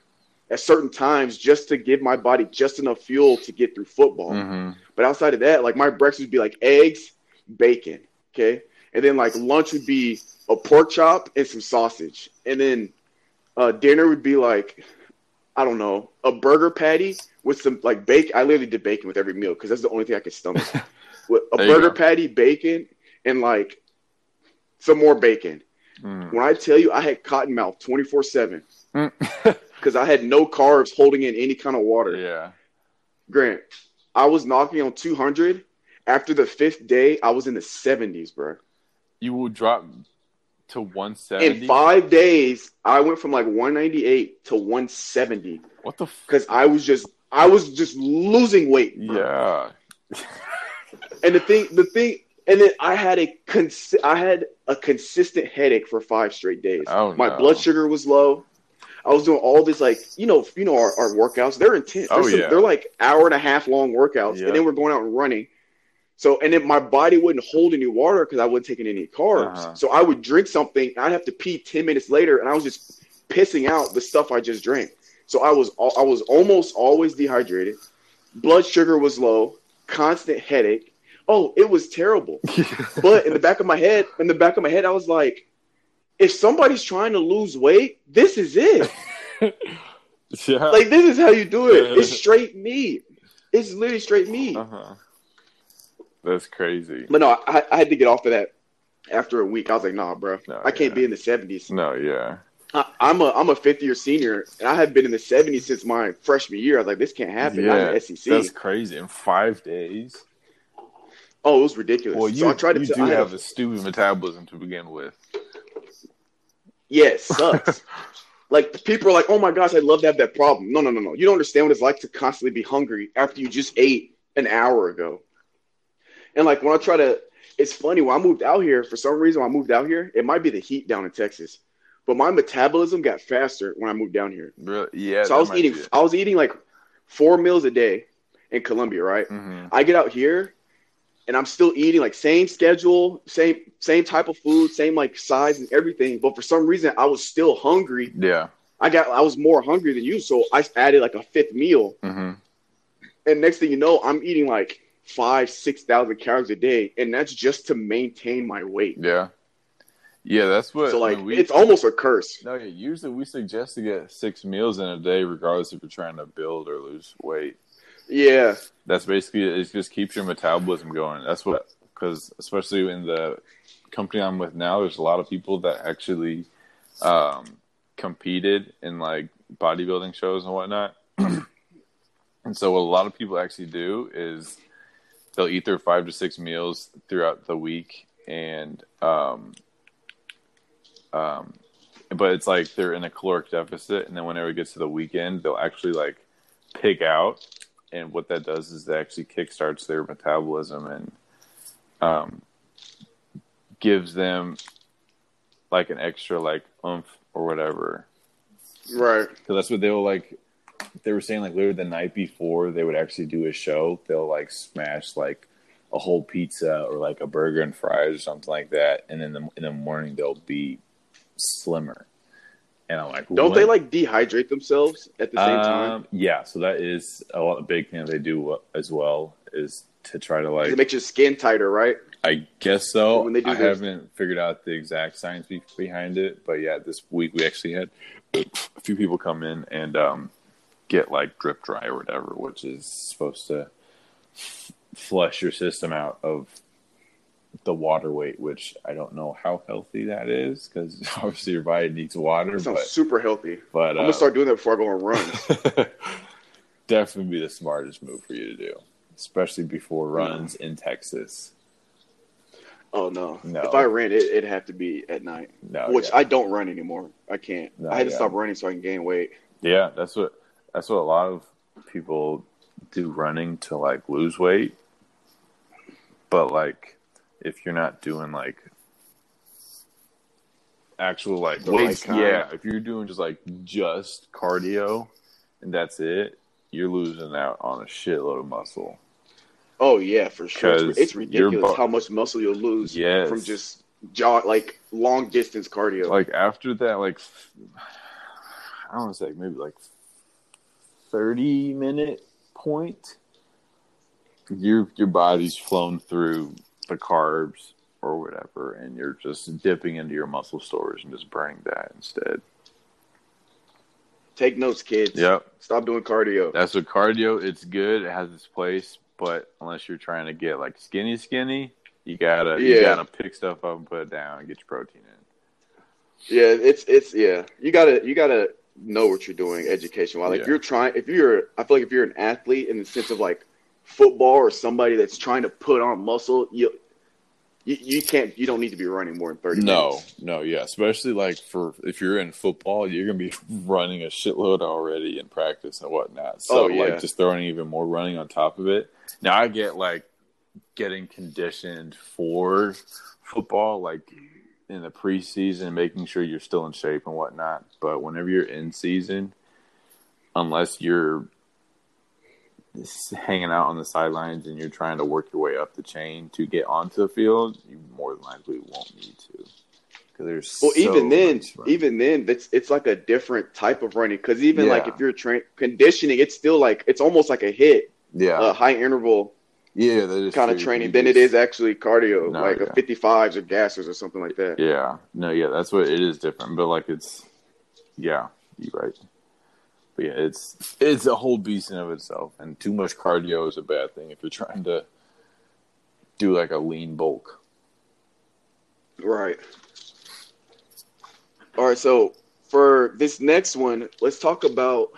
at certain times just to give my body just enough fuel to get through football. Mhm. But outside of that, like my breakfast would be like eggs, bacon, okay, and then like lunch would be a pork chop and some sausage, and then uh, dinner would be like I don't know, a burger patty with some like bacon. I literally did bacon with every meal because that's the only thing I could stomach. <laughs> with a burger go. patty, bacon, and like some more bacon. Mm. When I tell you I had cotton mouth 24 7 Mm. <laughs> because I had no carbs holding in any kind of water. yeah. Grant, I was knocking on 200. After the fifth day, I was in the 70s, bro. You will drop to 170 In five days, I went from like 198 to 170 What the? Because I was just, I was just losing weight. yeah. And the thing, the thing, and then I had a cons- I had a consistent headache for five straight days. Oh, My no. blood sugar was low. I was doing all this like you know you know our, our workouts they're intense. They're, Oh, some- yeah. they're like hour and a half long workouts, Yeah. and then we're going out and running. So and then my body wouldn't hold any water because I wasn't taking any carbs. Uh-huh. So I would drink something. I'd have to pee ten minutes later, and I was just pissing out the stuff I just drank. So I was I was almost always dehydrated. Blood sugar was low. Constant headache. Oh, it was terrible. <laughs> But in the back of my head, in the back of my head, I was like, if somebody's trying to lose weight, this is it. <laughs> yeah. Like this is how you do it. It's straight meat. It's literally straight meat. uh-huh. That's crazy. But no, I, I had to get off of that after a week. I was like, nah, bro, No, I can't yeah. be in the seventies. No, yeah. I'm a I'm a fifth year senior, and I have been in the seventies since my freshman year. I was like, this can't happen. Yeah, SEC. That's crazy. In five days. Oh, it was ridiculous. Well, you, so I tried to. you do have a- a stupid metabolism to begin with. yeah, it sucks. <laughs> like people are like, oh my gosh, I'd love to have that problem. No, no, no, no. You don't understand what it's like to constantly be hungry after you just ate an hour ago. And like when I try to, it's funny when I moved out here. For some reason, when I moved out here, it might be the heat down in Texas, but my metabolism got faster when I moved down here. Really? Yeah. So I was eating, I was eating like four meals a day in Columbia, right? hmm I get out here and I'm still eating like same schedule, same same type of food, same like size and everything. But for some reason, I was still hungry. Yeah. I got I was more hungry than you, so I added like a fifth meal. hmm And next thing you know, I'm eating like five, six thousand calories a day, and that's just to maintain my weight. Yeah. Yeah, that's what. so like, we, it's almost a curse. No, yeah, usually we suggest to get six meals in a day, regardless if you're trying to build or lose weight. Yeah, That's basically it. Just keeps your metabolism going. That's what, because especially in the company I'm with now, there's a lot of people that actually um, competed in like bodybuilding shows and whatnot. <clears throat> and so what a lot of people actually do is they'll eat their five to six meals throughout the week and um, um, but it's like they're in a caloric deficit and then whenever it gets to the weekend they'll actually like pig out and what that does is that actually kickstarts their metabolism and um, gives them like an extra like oomph or whatever right. because that's what they will like. They were saying like literally the night before they would actually do a show, they'll like smash like a whole pizza or like a burger and fries or something like that, and then the, in the morning they'll be slimmer. And I'm like, Don't what? they like dehydrate themselves at the same time? Um, Yeah, so that is a lot, a big thing they do as well is to try to like it makes your skin tighter, right? I guess so. When they do I haven't figured out the exact science be- behind it, but yeah, this week we actually had a few people come in and um, get like drip dry or whatever, which is supposed to f- flush your system out of the water weight, which I don't know how healthy that is because <laughs> obviously your body needs water, That sounds but super healthy. but I'm uh, gonna start doing that before I go on runs. <laughs> definitely be the smartest move for you to do, especially before runs in Texas. Oh no! No. If I ran, it, it'd have to be at night, No, which yeah. I don't run anymore. I can't. No, I had to stop running so I can gain weight. Yeah, that's what that's what a lot of people do running to like lose weight. But like if you're not doing like actual like weights, yeah, if you're doing just like just cardio and that's it, you're losing out on a shitload of muscle. Oh yeah, for sure. It's, ridiculous bu- how much muscle you'll lose Yes. from just jog like long distance cardio. Like after that like I don't want to say maybe like 30 minute point your your body's flown through the carbs or whatever and you're just dipping into your muscle stores and just burning that instead Take notes, kids. Yep. Stop doing cardio. That's what cardio. It's good. It has its place, but unless you're trying to get like skinny, skinny, you gotta you gotta pick stuff up and put it down and get your protein in. Yeah, it's it's yeah. You gotta you gotta know what you're doing education wise. Like if Yeah. you're trying if you're I feel like if you're an athlete in the sense of like football or somebody that's trying to put on muscle, you you, you can't you don't need to be running more than thirty No, minutes. no, yeah. Especially like for if you're in football, you're gonna be <laughs> running a shitload already in practice and whatnot. So Oh, yeah. like just throwing even more running on top of it. Now I get like getting conditioned for football, like in the preseason, making sure you're still in shape and whatnot. But whenever you're in season, unless you're hanging out on the sidelines and you're trying to work your way up the chain to get onto the field, you more than likely won't need to. Because there's Well, so even then, even then, it's it's like a different type of running because even like if you're train conditioning, it's still like it's almost like a hit, yeah, a high interval yeah, that is kind of training You than it is actually cardio, No, like yeah. a 55s or gassers or something like that. Yeah, no, yeah, that's what it is different, but like it's, yeah, you're right. But yeah, it's it's a whole beast in of itself, and too much cardio is a bad thing if you're trying to do like a lean bulk. Right. All right. So for this next one, let's talk about.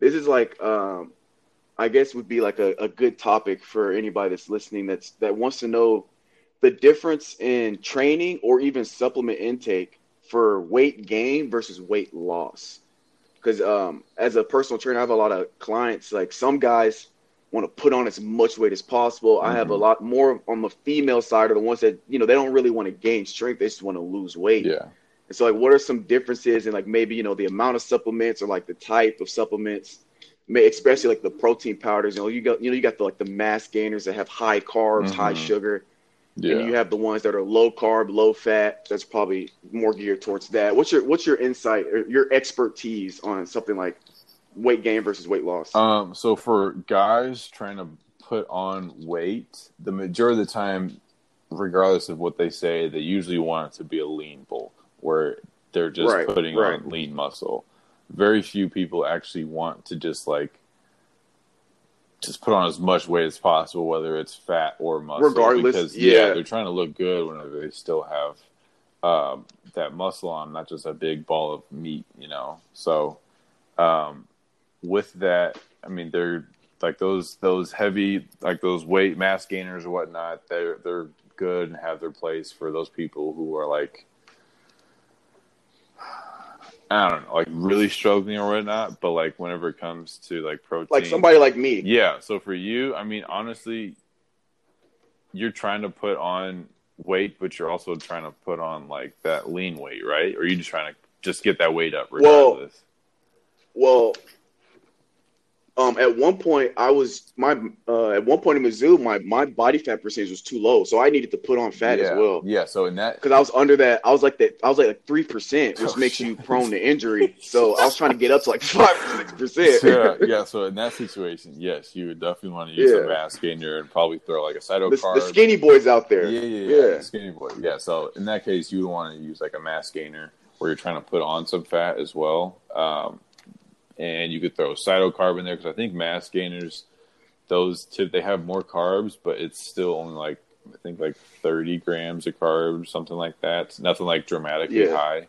This is like, um, I guess, would be like a, a good topic for anybody that's listening that's that wants to know the difference in training or even supplement intake for weight gain versus weight loss. Because um, as a personal trainer, I have a lot of clients. Like some guys want to put on as much weight as possible. I have a Mhm. lot more on the female side are the ones that you know they don't really want to gain strength; they just want to lose weight. Yeah, And so, like, what are some differences in like maybe you know the amount of supplements or like the type of supplements, may, especially like the protein powders. You know, you got you know you got the like the mass gainers that have high carbs, high Mhm. sugar, yeah. and you have the ones that are low carb, low fat. That's probably more geared towards that. What's your what's your insight or your expertise on something like weight gain versus weight loss? Um, so for guys trying to put on weight, the majority of the time, regardless of what they say, they usually want it to be a lean bulk where they're just Right, putting right. on lean muscle. Very few people actually want to just like just put on as much weight as possible, whether it's fat or muscle. Regardless, because yeah. they're trying to look good whenever they still have um, that muscle on, not just a big ball of meat, you know. So um, with that, I mean, they're like those those heavy, like those weight mass gainers or whatnot. They're they're good and have their place for those people who are like. I don't know, like really struggling or whatnot, but like whenever it comes to like protein, like somebody like me. yeah. So for you, I mean, honestly, you're trying to put on weight, but you're also trying to put on like that lean weight, right? Or are you just trying to just get that weight up Well, regardless? Well, um, at one point I was my uh, at one point in Mizzou, my my body fat percentage was too low, so I needed to put on fat yeah. as well. Yeah. So in that, Because I was under that, I was like that. I was like three percent, which Oh, makes shit. you prone to injury. <laughs> So I was trying to get up to like <laughs> five six percent. yeah, yeah. So in that situation, yes, you would definitely want to use a Yeah. mass gainer and probably throw like a The, cytocarb. the skinny boys out there. Yeah, yeah, yeah, Yeah. Skinny boy. Yeah. So in that case, you would want to use like a mass gainer where you're trying to put on some fat as well. Um, and you could throw cytocarb in there because I think mass gainers, those tip they have more carbs, but it's still only like I think like 30 grams of carbs, something like that. Nothing like dramatically Yeah. high.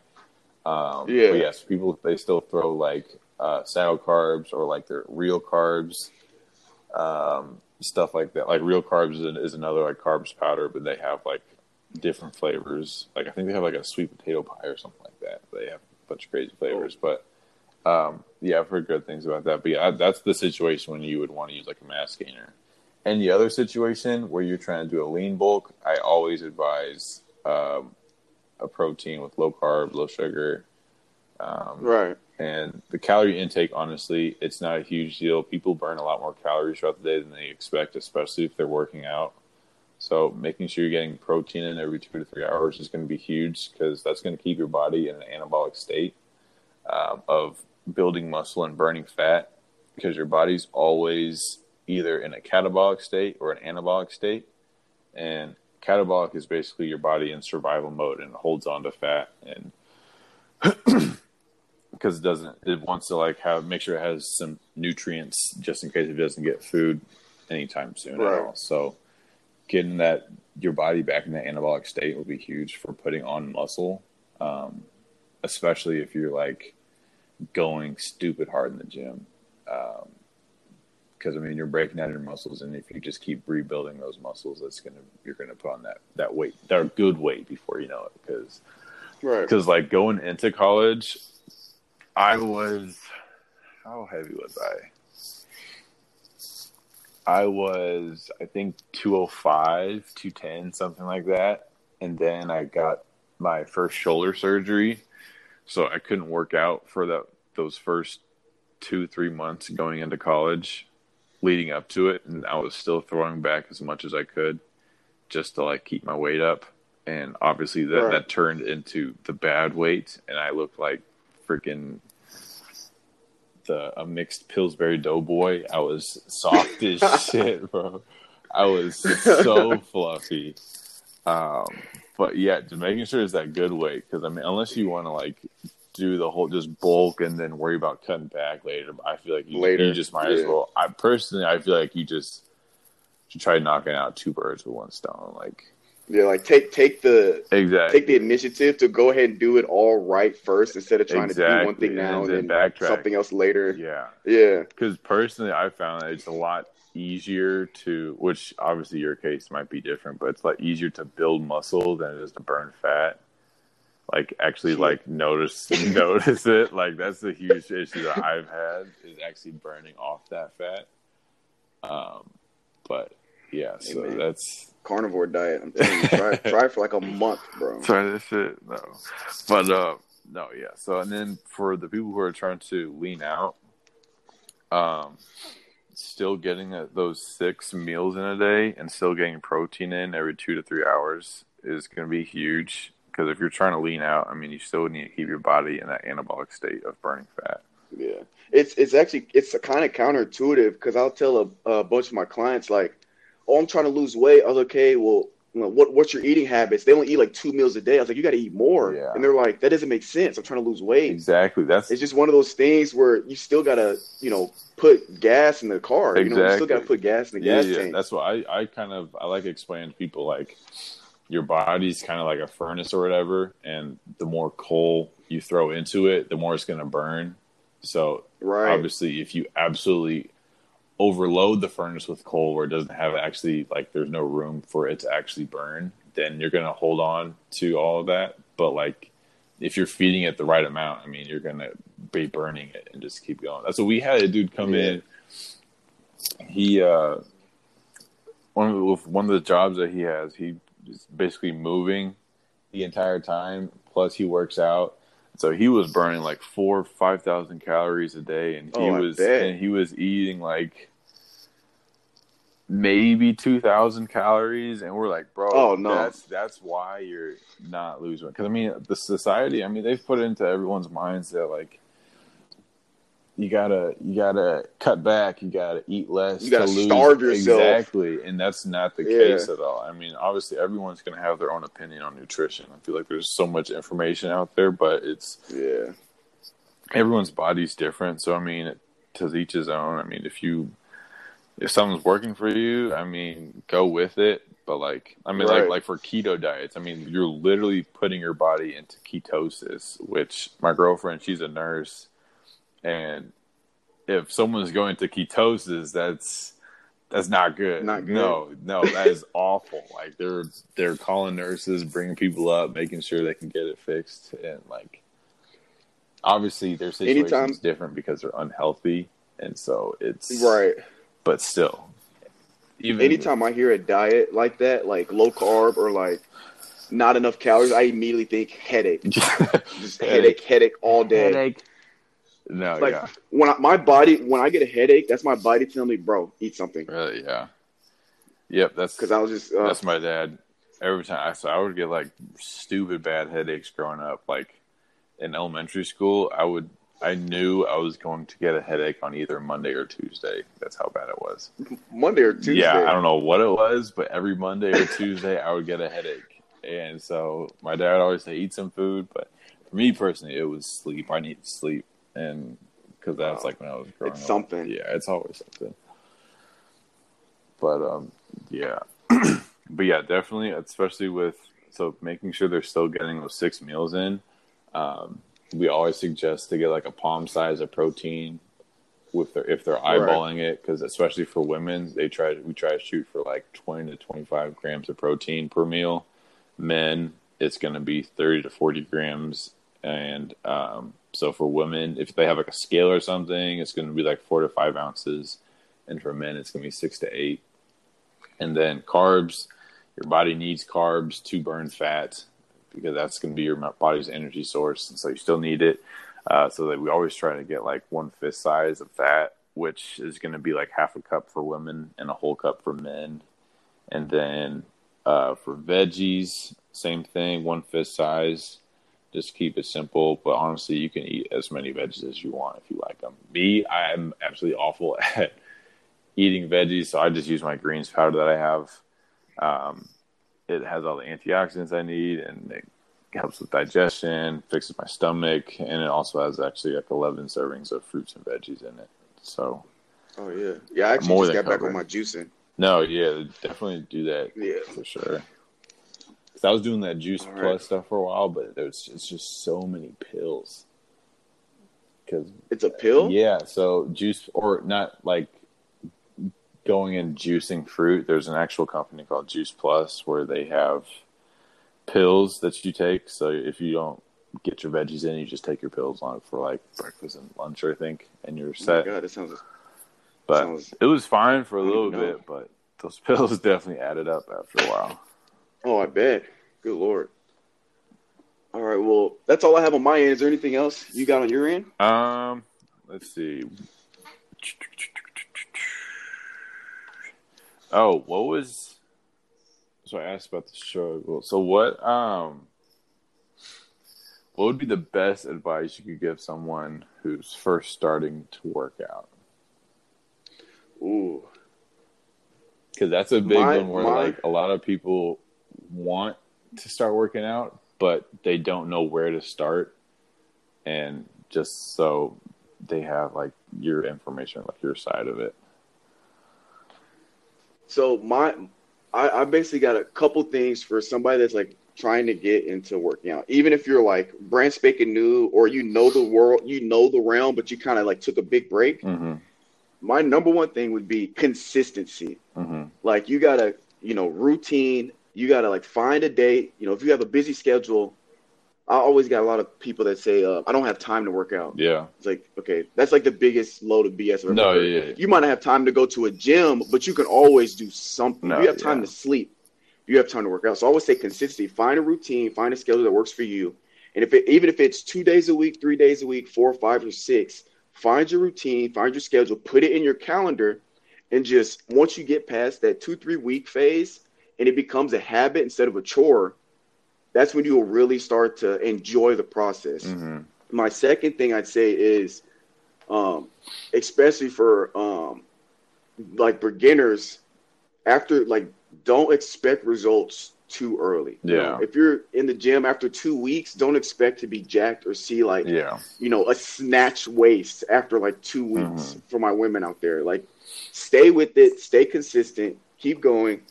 Um, Yeah. But yes, people they still throw like uh, cytocarbs or like their real carbs um, stuff like that. Like real carbs is, is another like carbs powder, but they have like different flavors. Like I think they have like a sweet potato pie or something like that. They have a bunch of crazy flavors, but um, yeah, I've heard good things about that. But yeah, that's the situation when you would want to use like a mass gainer. Any other situation where you're trying to do a lean bulk, I always advise um, a protein with low carb, low sugar. Um, Right. and the calorie intake, honestly, it's not a huge deal. People burn a lot more calories throughout the day than they expect, especially if they're working out. So making sure you're getting protein in every two to three hours is going to be huge because that's going to keep your body in an anabolic state um, of building muscle and burning fat because your body's always either in a catabolic state or an anabolic state. And catabolic is basically your body in survival mode and holds on to fat and <clears throat> because it doesn't. It wants to like have make sure it has some nutrients just in case it doesn't get food anytime soon Right. at all. So getting that your body back in that anabolic state will be huge for putting on muscle, um, especially if you're like going stupid hard in the gym. Um, because I mean, you're breaking down your muscles, and if you just keep rebuilding those muscles, that's gonna you're gonna put on that that weight, that good weight before you know it. Because Right. because like going into college, I was how heavy was I? I was I think 205, 210, something like that. And then I got my first shoulder surgery. So I couldn't work out for that those first 2 3 months going into college leading up to it and I was still throwing back as much as I could just to like keep my weight up and obviously that Right. that turned into the bad weight and I looked like freaking the a mixed Pillsbury Doughboy. I was soft as <laughs> shit, bro. I was <laughs> so fluffy. Um, but yeah, just making sure it's that good weight because I mean, unless you want to like do the whole just bulk and then worry about cutting back later, I feel like you, Later, you just might as well. I personally, I feel like you just should try knocking out two birds with one stone. Like Yeah, like take take the exactly, take the initiative to go ahead and do it all right first instead of trying to do one thing now and and, then then backtrack. something else later. yeah. Yeah. because personally i found that it's a lot easier to which obviously your case might be different but it's lot easier to build muscle than it is to burn fat like actually Yeah. like notice <laughs> notice it like that's the huge issue that i've had is actually burning off that fat um but yeah so man. that's Carnivore diet. I'm telling you, try <laughs> try for like a month, bro. try this shit no but uh no yeah so and then for the people who are trying to lean out um still getting a, those six meals in a day and still getting protein in every two to three hours is going to be huge because if you're trying to lean out i mean you still need to keep your body in that anabolic state of burning fat Yeah, it's it's actually it's kind of counterintuitive because I'll tell a, a bunch of my clients like, "Oh, I'm trying to lose weight." I okay. Well, what what's your eating habits? They only eat like two meals a day. I was like, you got to eat more. Yeah. And they're like, that doesn't make sense. I'm trying to lose weight. exactly that's It's just one of those things where you still gotta, you know, put gas in the car. You know, you still gotta put gas in the yeah, gas yeah. tank. That's what I, I kind of I like explaining to people like your body's kind of like a furnace or whatever, and the more coal you throw into it, the more it's going to burn. So right. obviously, if you absolutely overload the furnace with coal where it doesn't have actually like there's no room for it to actually burn, then you're going to hold on to all of that. But like if you're feeding it the right amount, I mean, you're going to be burning it and just keep going. That's what we had a dude come Yeah. in. He uh one of the, one of the jobs that he has, he is basically moving the entire time. Plus, he works out, so he was burning like four, five thousand calories a day, and he Oh, was and he was eating like maybe two thousand calories, and we're like, bro, Oh, no. that's that's why you're not losing. Because I mean, the society, I mean, they've put into everyone's minds that like. You gotta, you gotta cut back. You gotta eat less. You gotta to lose. starve yourself. Exactly, and that's not the Yeah. case at all. I mean, obviously, everyone's going to have their own opinion on nutrition. I feel like there's so much information out there, but it's yeah. everyone's body's different. So, I mean, to each his own. I mean, if you if something's working for you, I mean, go with it. But like, I mean, like Right. like for keto diets, I mean, you're literally putting your body into ketosis. Which my girlfriend, she's a nurse, and if someone's going to ketosis, that's that's not good. Not good. No, no, that is <laughs> awful. Like they're they're calling nurses, bringing people up, making sure they can get it fixed, and like obviously their situation is different because they're unhealthy, and so it's Right. But still, even Anytime I hear a diet like that, like low carb or like not enough calories, I immediately think headache. <laughs> Just headache, headache all day. headache. No, Like yeah, when I, my body, when I get a headache, that's my body telling me, "Bro, eat something." really, yeah, yep. That's Because I was just, uh, That's my dad. Every time I so I would get like stupid bad headaches growing up. Like in elementary school, I would I knew I was going to get a headache on either Monday or Tuesday. That's how bad it was. Monday or Tuesday. Yeah, I don't know what it was, but every Monday or Tuesday I would get a headache. And so my dad always say eat some food, but for me personally it was sleep. I needed sleep. and because that's Wow. like when I was growing It's up. something. Yeah, it's always something. But um, yeah, <clears throat> but yeah, definitely, especially with so making sure they're still getting those six meals in. Um, we always suggest to get like a palm size of protein with their if they're eyeballing it because especially for women they try we try to shoot for like 20 to 25 grams of protein per meal. Men it's going to be 30 to 40 grams and um, so for women if they have like a scale or something it's going to be like four to five ounces and for men it's going to be six to eight. And then carbs your body needs carbs to burn fat because that's going to be your body's energy source and so you still need it uh, so that we always try to get like one fist size of that, which is going to be like half a cup for women and a whole cup for men. And then uh, for veggies, same thing, one fist size. Just keep it simple, but honestly, you can eat as many veggies as you want if you like them. Me, I am absolutely awful <laughs> at eating veggies, so I just use my greens powder that I have. Um, it has all the antioxidants I need, and it helps with digestion, fixes my stomach, and it also has actually like 11 servings of fruits and veggies in it. So, Oh yeah, yeah. I actually More just got back on my juicing. no, yeah, definitely do that Yeah. for sure. 'Cause I was doing that Juice All Plus right. stuff for a while, but there's it's just so many pills. Because It's a pill. yeah, so juice or not like going and juicing fruit. There's an actual company called Juice Plus where they have pills that you take. So if you don't get your veggies in, you just take your pills on for like breakfast and lunch, I think, and you're Oh my set. God, that sounds. but sounds- it was fine for a little bit, but those <laughs> pills definitely added up after a while. Oh, I bet. Good lord. All right. Well, that's all I have on my end. Is there anything else you got on your end? Um, let's see. Oh, what was? So I asked about the struggle. So what? Um, what would be the best advice you could give someone who's first starting to work out? Ooh. Because that's a big My- one where my- like a lot of people want to start working out, but they don't know where to start, and just so they have like your information, like your side of it. So my, I, I basically got a couple things for somebody that's like trying to get into working out. Even if you're like brand spanking new, or you know the world, you know the realm, but you kind of like took a big break. Mm-hmm. My number one thing would be consistency. Mm-hmm. Like you gotta, you know, routine. You gotta like find a date. You know, if you have a busy schedule, I always got a lot of people that say, uh, "I don't have time to work out." Yeah. It's like, okay, that's like the biggest load of BS. I've No. Yeah. yeah. You might not have time to go to a gym, but you can always do something. No, you have time yeah. to sleep. You have time to work out. So I always say consistency. Find a routine. Find a schedule that works for you. And if it, even if it's two days a week, three days a week, four, five, or six, find your routine. Find your schedule. Put it in your calendar, and just once you get past that two, three week phase, and it becomes a habit instead of a chore, that's when you will really start to enjoy the process Mm-hmm. my second thing I'd say is, um, especially for um, like beginners, after like don't expect results too early. You Yeah. know, if you're in the gym after two weeks, don't expect to be jacked or see like Yeah. you know a snatch waist after like two weeks Mhm. for my women out there. Like, stay with it, stay consistent, keep going.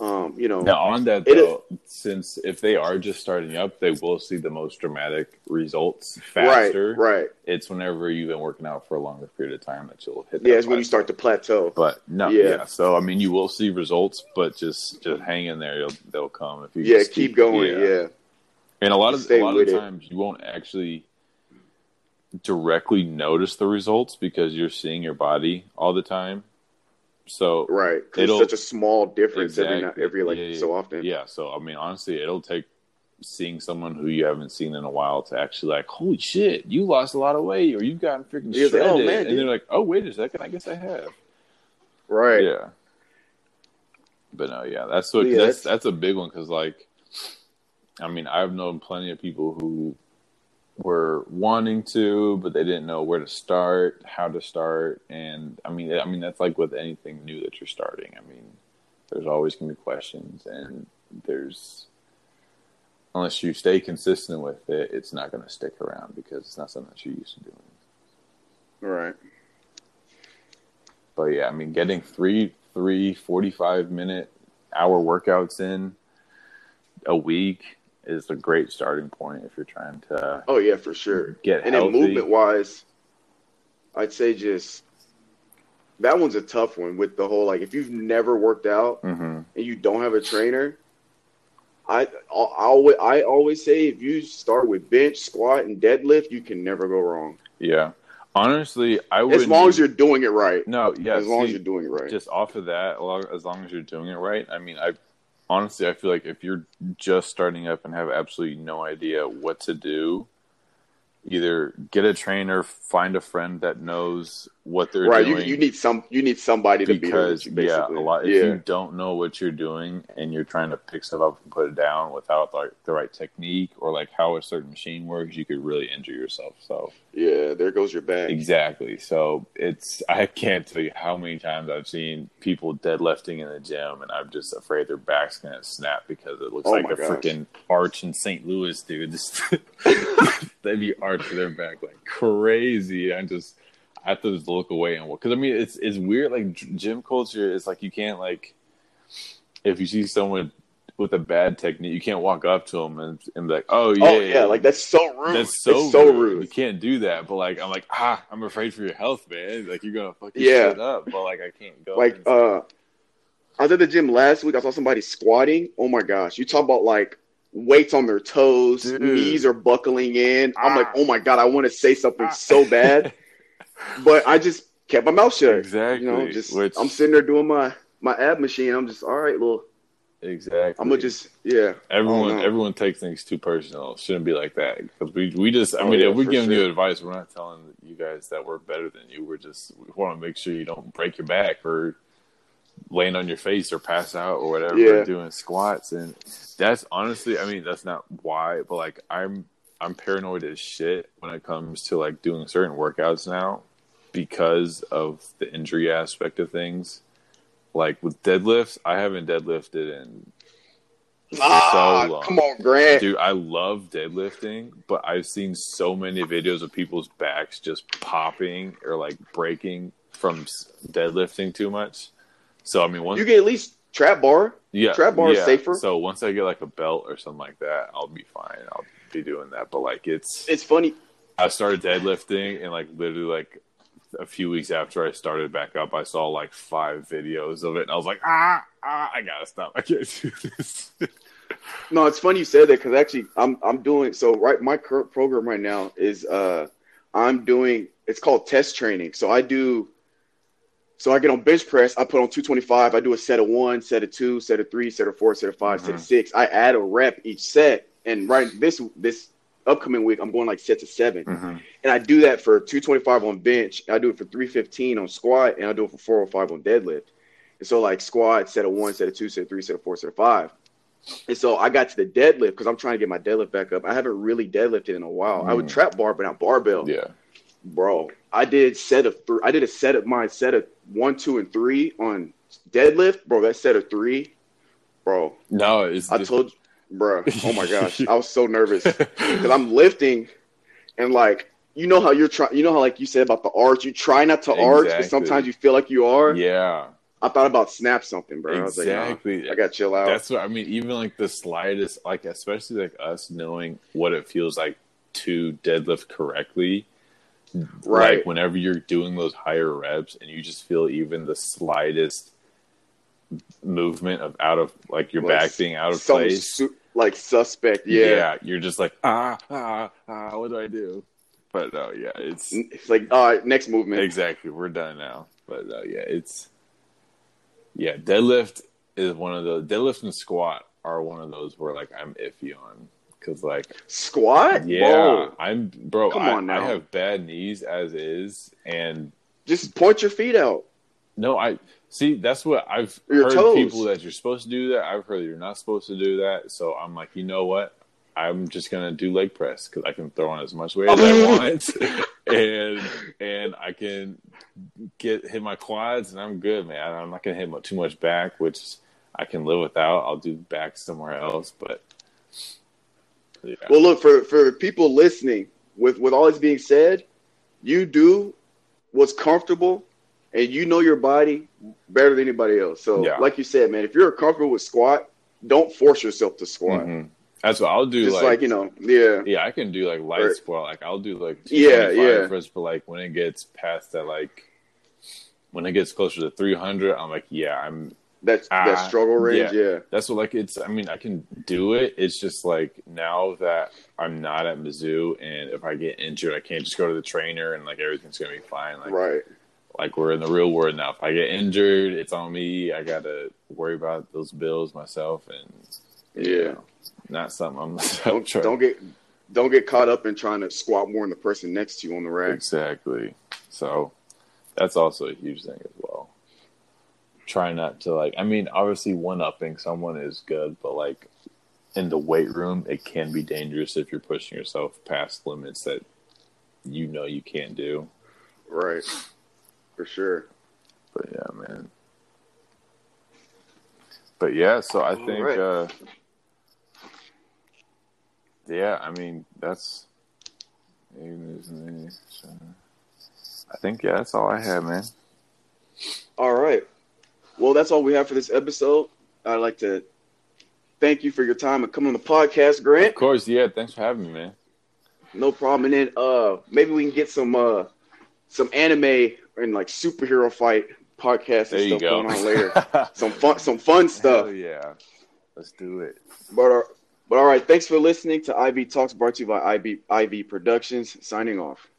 Um, you know, Now on that It is- though, since if they are just starting up, they will see the most dramatic results faster. right. Right. It's whenever you've been working out for a longer period of time that you'll hit. Yeah, that it's when you start to plateau. But no, Yeah. yeah. So I mean, you will see results, but just just hang in there. They'll, they'll come if you. Yeah, just keep going. yeah. And a lot of a lot of it. times you won't actually directly notice the results because you're seeing your body all the time. So right, it's such a small difference every Exactly. every like Yeah, so often. yeah, so I mean, honestly, it'll take seeing someone who you haven't seen in a while to actually like, holy shit, you lost a lot of weight, or you've gotten freaking Yeah, like, oh, shredded, oh, man, and dude. they're like, oh wait a second, I guess I have. Right. Yeah. But no, yeah, that's what Yeah, that's that's- that's a big one because like, I mean, I've known plenty of people who were wanting to, but they didn't know where to start, how to start, and I mean, I mean that's like with anything new that you're starting. I mean, there's always gonna be questions, and there's unless you stay consistent with it, it's not gonna stick around because it's not something that you're used to doing. Right. But yeah, I mean, getting three, three 45 minute hour workouts in a week is a great starting point if you're trying to Oh yeah, for sure. get And healthy. then movement wise, I'd say just that one's a tough one with the whole like if you've never worked out hmm and you don't have a trainer, I I always I always say if you start with bench, squat, and deadlift, you can never go wrong. Yeah. Honestly, I would As long as you're doing it right. no, yeah, as long as you're doing it right. just off of that, as long as you're doing it right. I mean, I honestly, I feel like if you're just starting up and have absolutely no idea what to do, either get a trainer, find a friend that knows what they're doing. right. You, you need some you need somebody to be there with you, yeah, a lot. If yeah. you don't know what you're doing and you're trying to pick stuff up and put it down without like the right technique or like how a certain machine works, you could really injure yourself. So yeah, there goes your back. Exactly. So it's <laughs> I can't tell you how many times I've seen people deadlifting in the gym, and I'm just afraid their back's gonna snap because it looks Oh like a freaking arch in St. Louis, dude. <laughs> <laughs> they'd be arching their back like crazy. I just I have to just look away and because I mean it's it's weird. Like gym culture is like you can't like if you see someone with a bad technique, you can't walk up to them and, and be like, "Oh yeah, oh yeah, like that's so rude. that's so, It's so rude. rude. You can't do that. But like, I'm like, ah, I'm afraid for your health, man. Like, you're gonna fuck Yeah. shit up. But like, I can't go. Like uh I was at the gym last week, I saw somebody squatting. Oh my gosh. You talk about like weights on their toes, Dude. knees are buckling in. I'm Ah. like, oh my god, I want to say something Ah. so bad. <laughs> But I just kept my mouth shut. exactly. You know, just Which, I'm sitting there doing my my ab machine. I'm just all right, little. exactly. I'm gonna just yeah. Everyone, everyone takes things too personal. It shouldn't be like that because we, we just. I Oh, mean, yeah, if we're giving you advice, we're not telling you guys that we're better than you. We're just we want to make sure you don't break your back or laying on your face or pass out or whatever Yeah. doing squats and that's honestly i mean that's not why but like i'm i'm paranoid as shit when it comes to like doing certain workouts now because of the injury aspect of things like with deadlifts i haven't deadlifted in Ah, long. come on, Grant. Dude, I love deadlifting, but I've seen so many videos of people's backs just popping or like breaking from deadlifting too much. So I mean, once You get at least trap bar. yeah, trap bar is safer. So once I get like a belt or something like that, I'll be fine. I'll be doing that. But like, it's It's funny. I started deadlifting and like literally like a few weeks after I started back up, I saw like five videos of it, and I was like, ah, ah, I gotta stop. I can't do this. <laughs> No, it's funny you said that because actually, I'm I'm doing so. Right, my current program right now is uh, I'm doing. It's called test training. So I do. So I get on bench press. I put on 225. I do a set of one, set of two, set of three, set of four, set of 5 set of Mhm. six. I add a rep each set. And right this this upcoming week, I'm going like sets of 7 Mhm. and I do that for 225 on bench. I do it for 315 on squat, and I do it for 405 on deadlift. And so like squat, set of one, set of two, set of three, set of four, set of five. And so I got to the deadlift because I'm trying to get my deadlift back up. I haven't really deadlifted in a while. I would Mm. trap bar, but not barbell. Yeah, Bro, I did set of three. I did a set of my set of one, two, and three on deadlift. Bro, that set of three, bro. no, it's I just- told, bro. Oh my gosh, I was so nervous <laughs> because I'm lifting, and like you know how you're trying. You know how like you said about the arch. You try not to arch, but sometimes you feel like you are. yeah, I thought about snap something, bro. I was exactly. like, no, I got chill out. That's what I mean. Even like the slightest, like especially like us knowing what it feels like to deadlift correctly. Right. Like whenever you're doing those higher reps and you just feel even the slightest movement of out of like your Like back being out of place. su- like suspect. Yeah. you're just like ah ah ah. What do I do? But no, yeah, it's It's like all right, next movement. Exactly. We're done now. But uh, yeah, it's yeah. Deadlift is one of the deadlift and squat are one of those where like I'm iffy on because like Squat. yeah, Bro, I'm bro. Come I, on now. I have bad knees as is, and just point your feet out. no, I see. That's what I've Your heard toes. people that you're supposed to do that. I've heard you're not supposed to do that. So I'm like, you know what? I'm just gonna do leg press because I can throw on as much weight as I <laughs> want, and and I can get hit my quads, and I'm good, man. I'm not gonna hit too much back, which I can live without. I'll do back somewhere else, but yeah, Well, look for for people listening. With with all this being said, you do what's comfortable, and you know your body better than anybody else. So, Yeah. like you said, man, if you're comfortable with squat, don't force yourself to squat. Mhm. That's what I'll do. Just like, like, you know, yeah, yeah, I can do like light squat. Like I'll do like Yeah, yeah. first, but like when it gets past that, like when it gets closer to 300, I'm like, yeah, I'm. That's Ah, that struggle range. Yeah, That's what like it's. I mean, I can do it. It's just like now that I'm not at Mizzou, and if I get injured, I can't just go to the trainer and like everything's gonna be fine. Like right. like we're in the real world now. If I get injured, it's on me. I gotta worry about those bills myself, and you Yeah. know, not something I'm. Don't <laughs> trying- don't get don't get caught up in trying to squat more than the person next to you on the rack. exactly. So that's also a huge thing as well. Try not to like. I mean, obviously, one upping someone is good, but like in the weight room, it can be dangerous if you're pushing yourself past limits that you know you can't do. Right, for sure. But yeah, man. But yeah, so I All think right. uh yeah, I mean that's I think yeah, that's all I have, man. All right. Well, that's all we have for this episode. I'd like to thank you for your time and coming on the podcast, Grant. Of course, yeah, thanks for having me, man. No problem. And then uh maybe we can get some uh some anime and like superhero fight podcasts There and stuff go. going on later. <laughs> some fun some fun stuff. Hell yeah. Let's do it. But uh, but all right, thanks for listening to IB Talks brought to you by IB IB Productions. Signing off.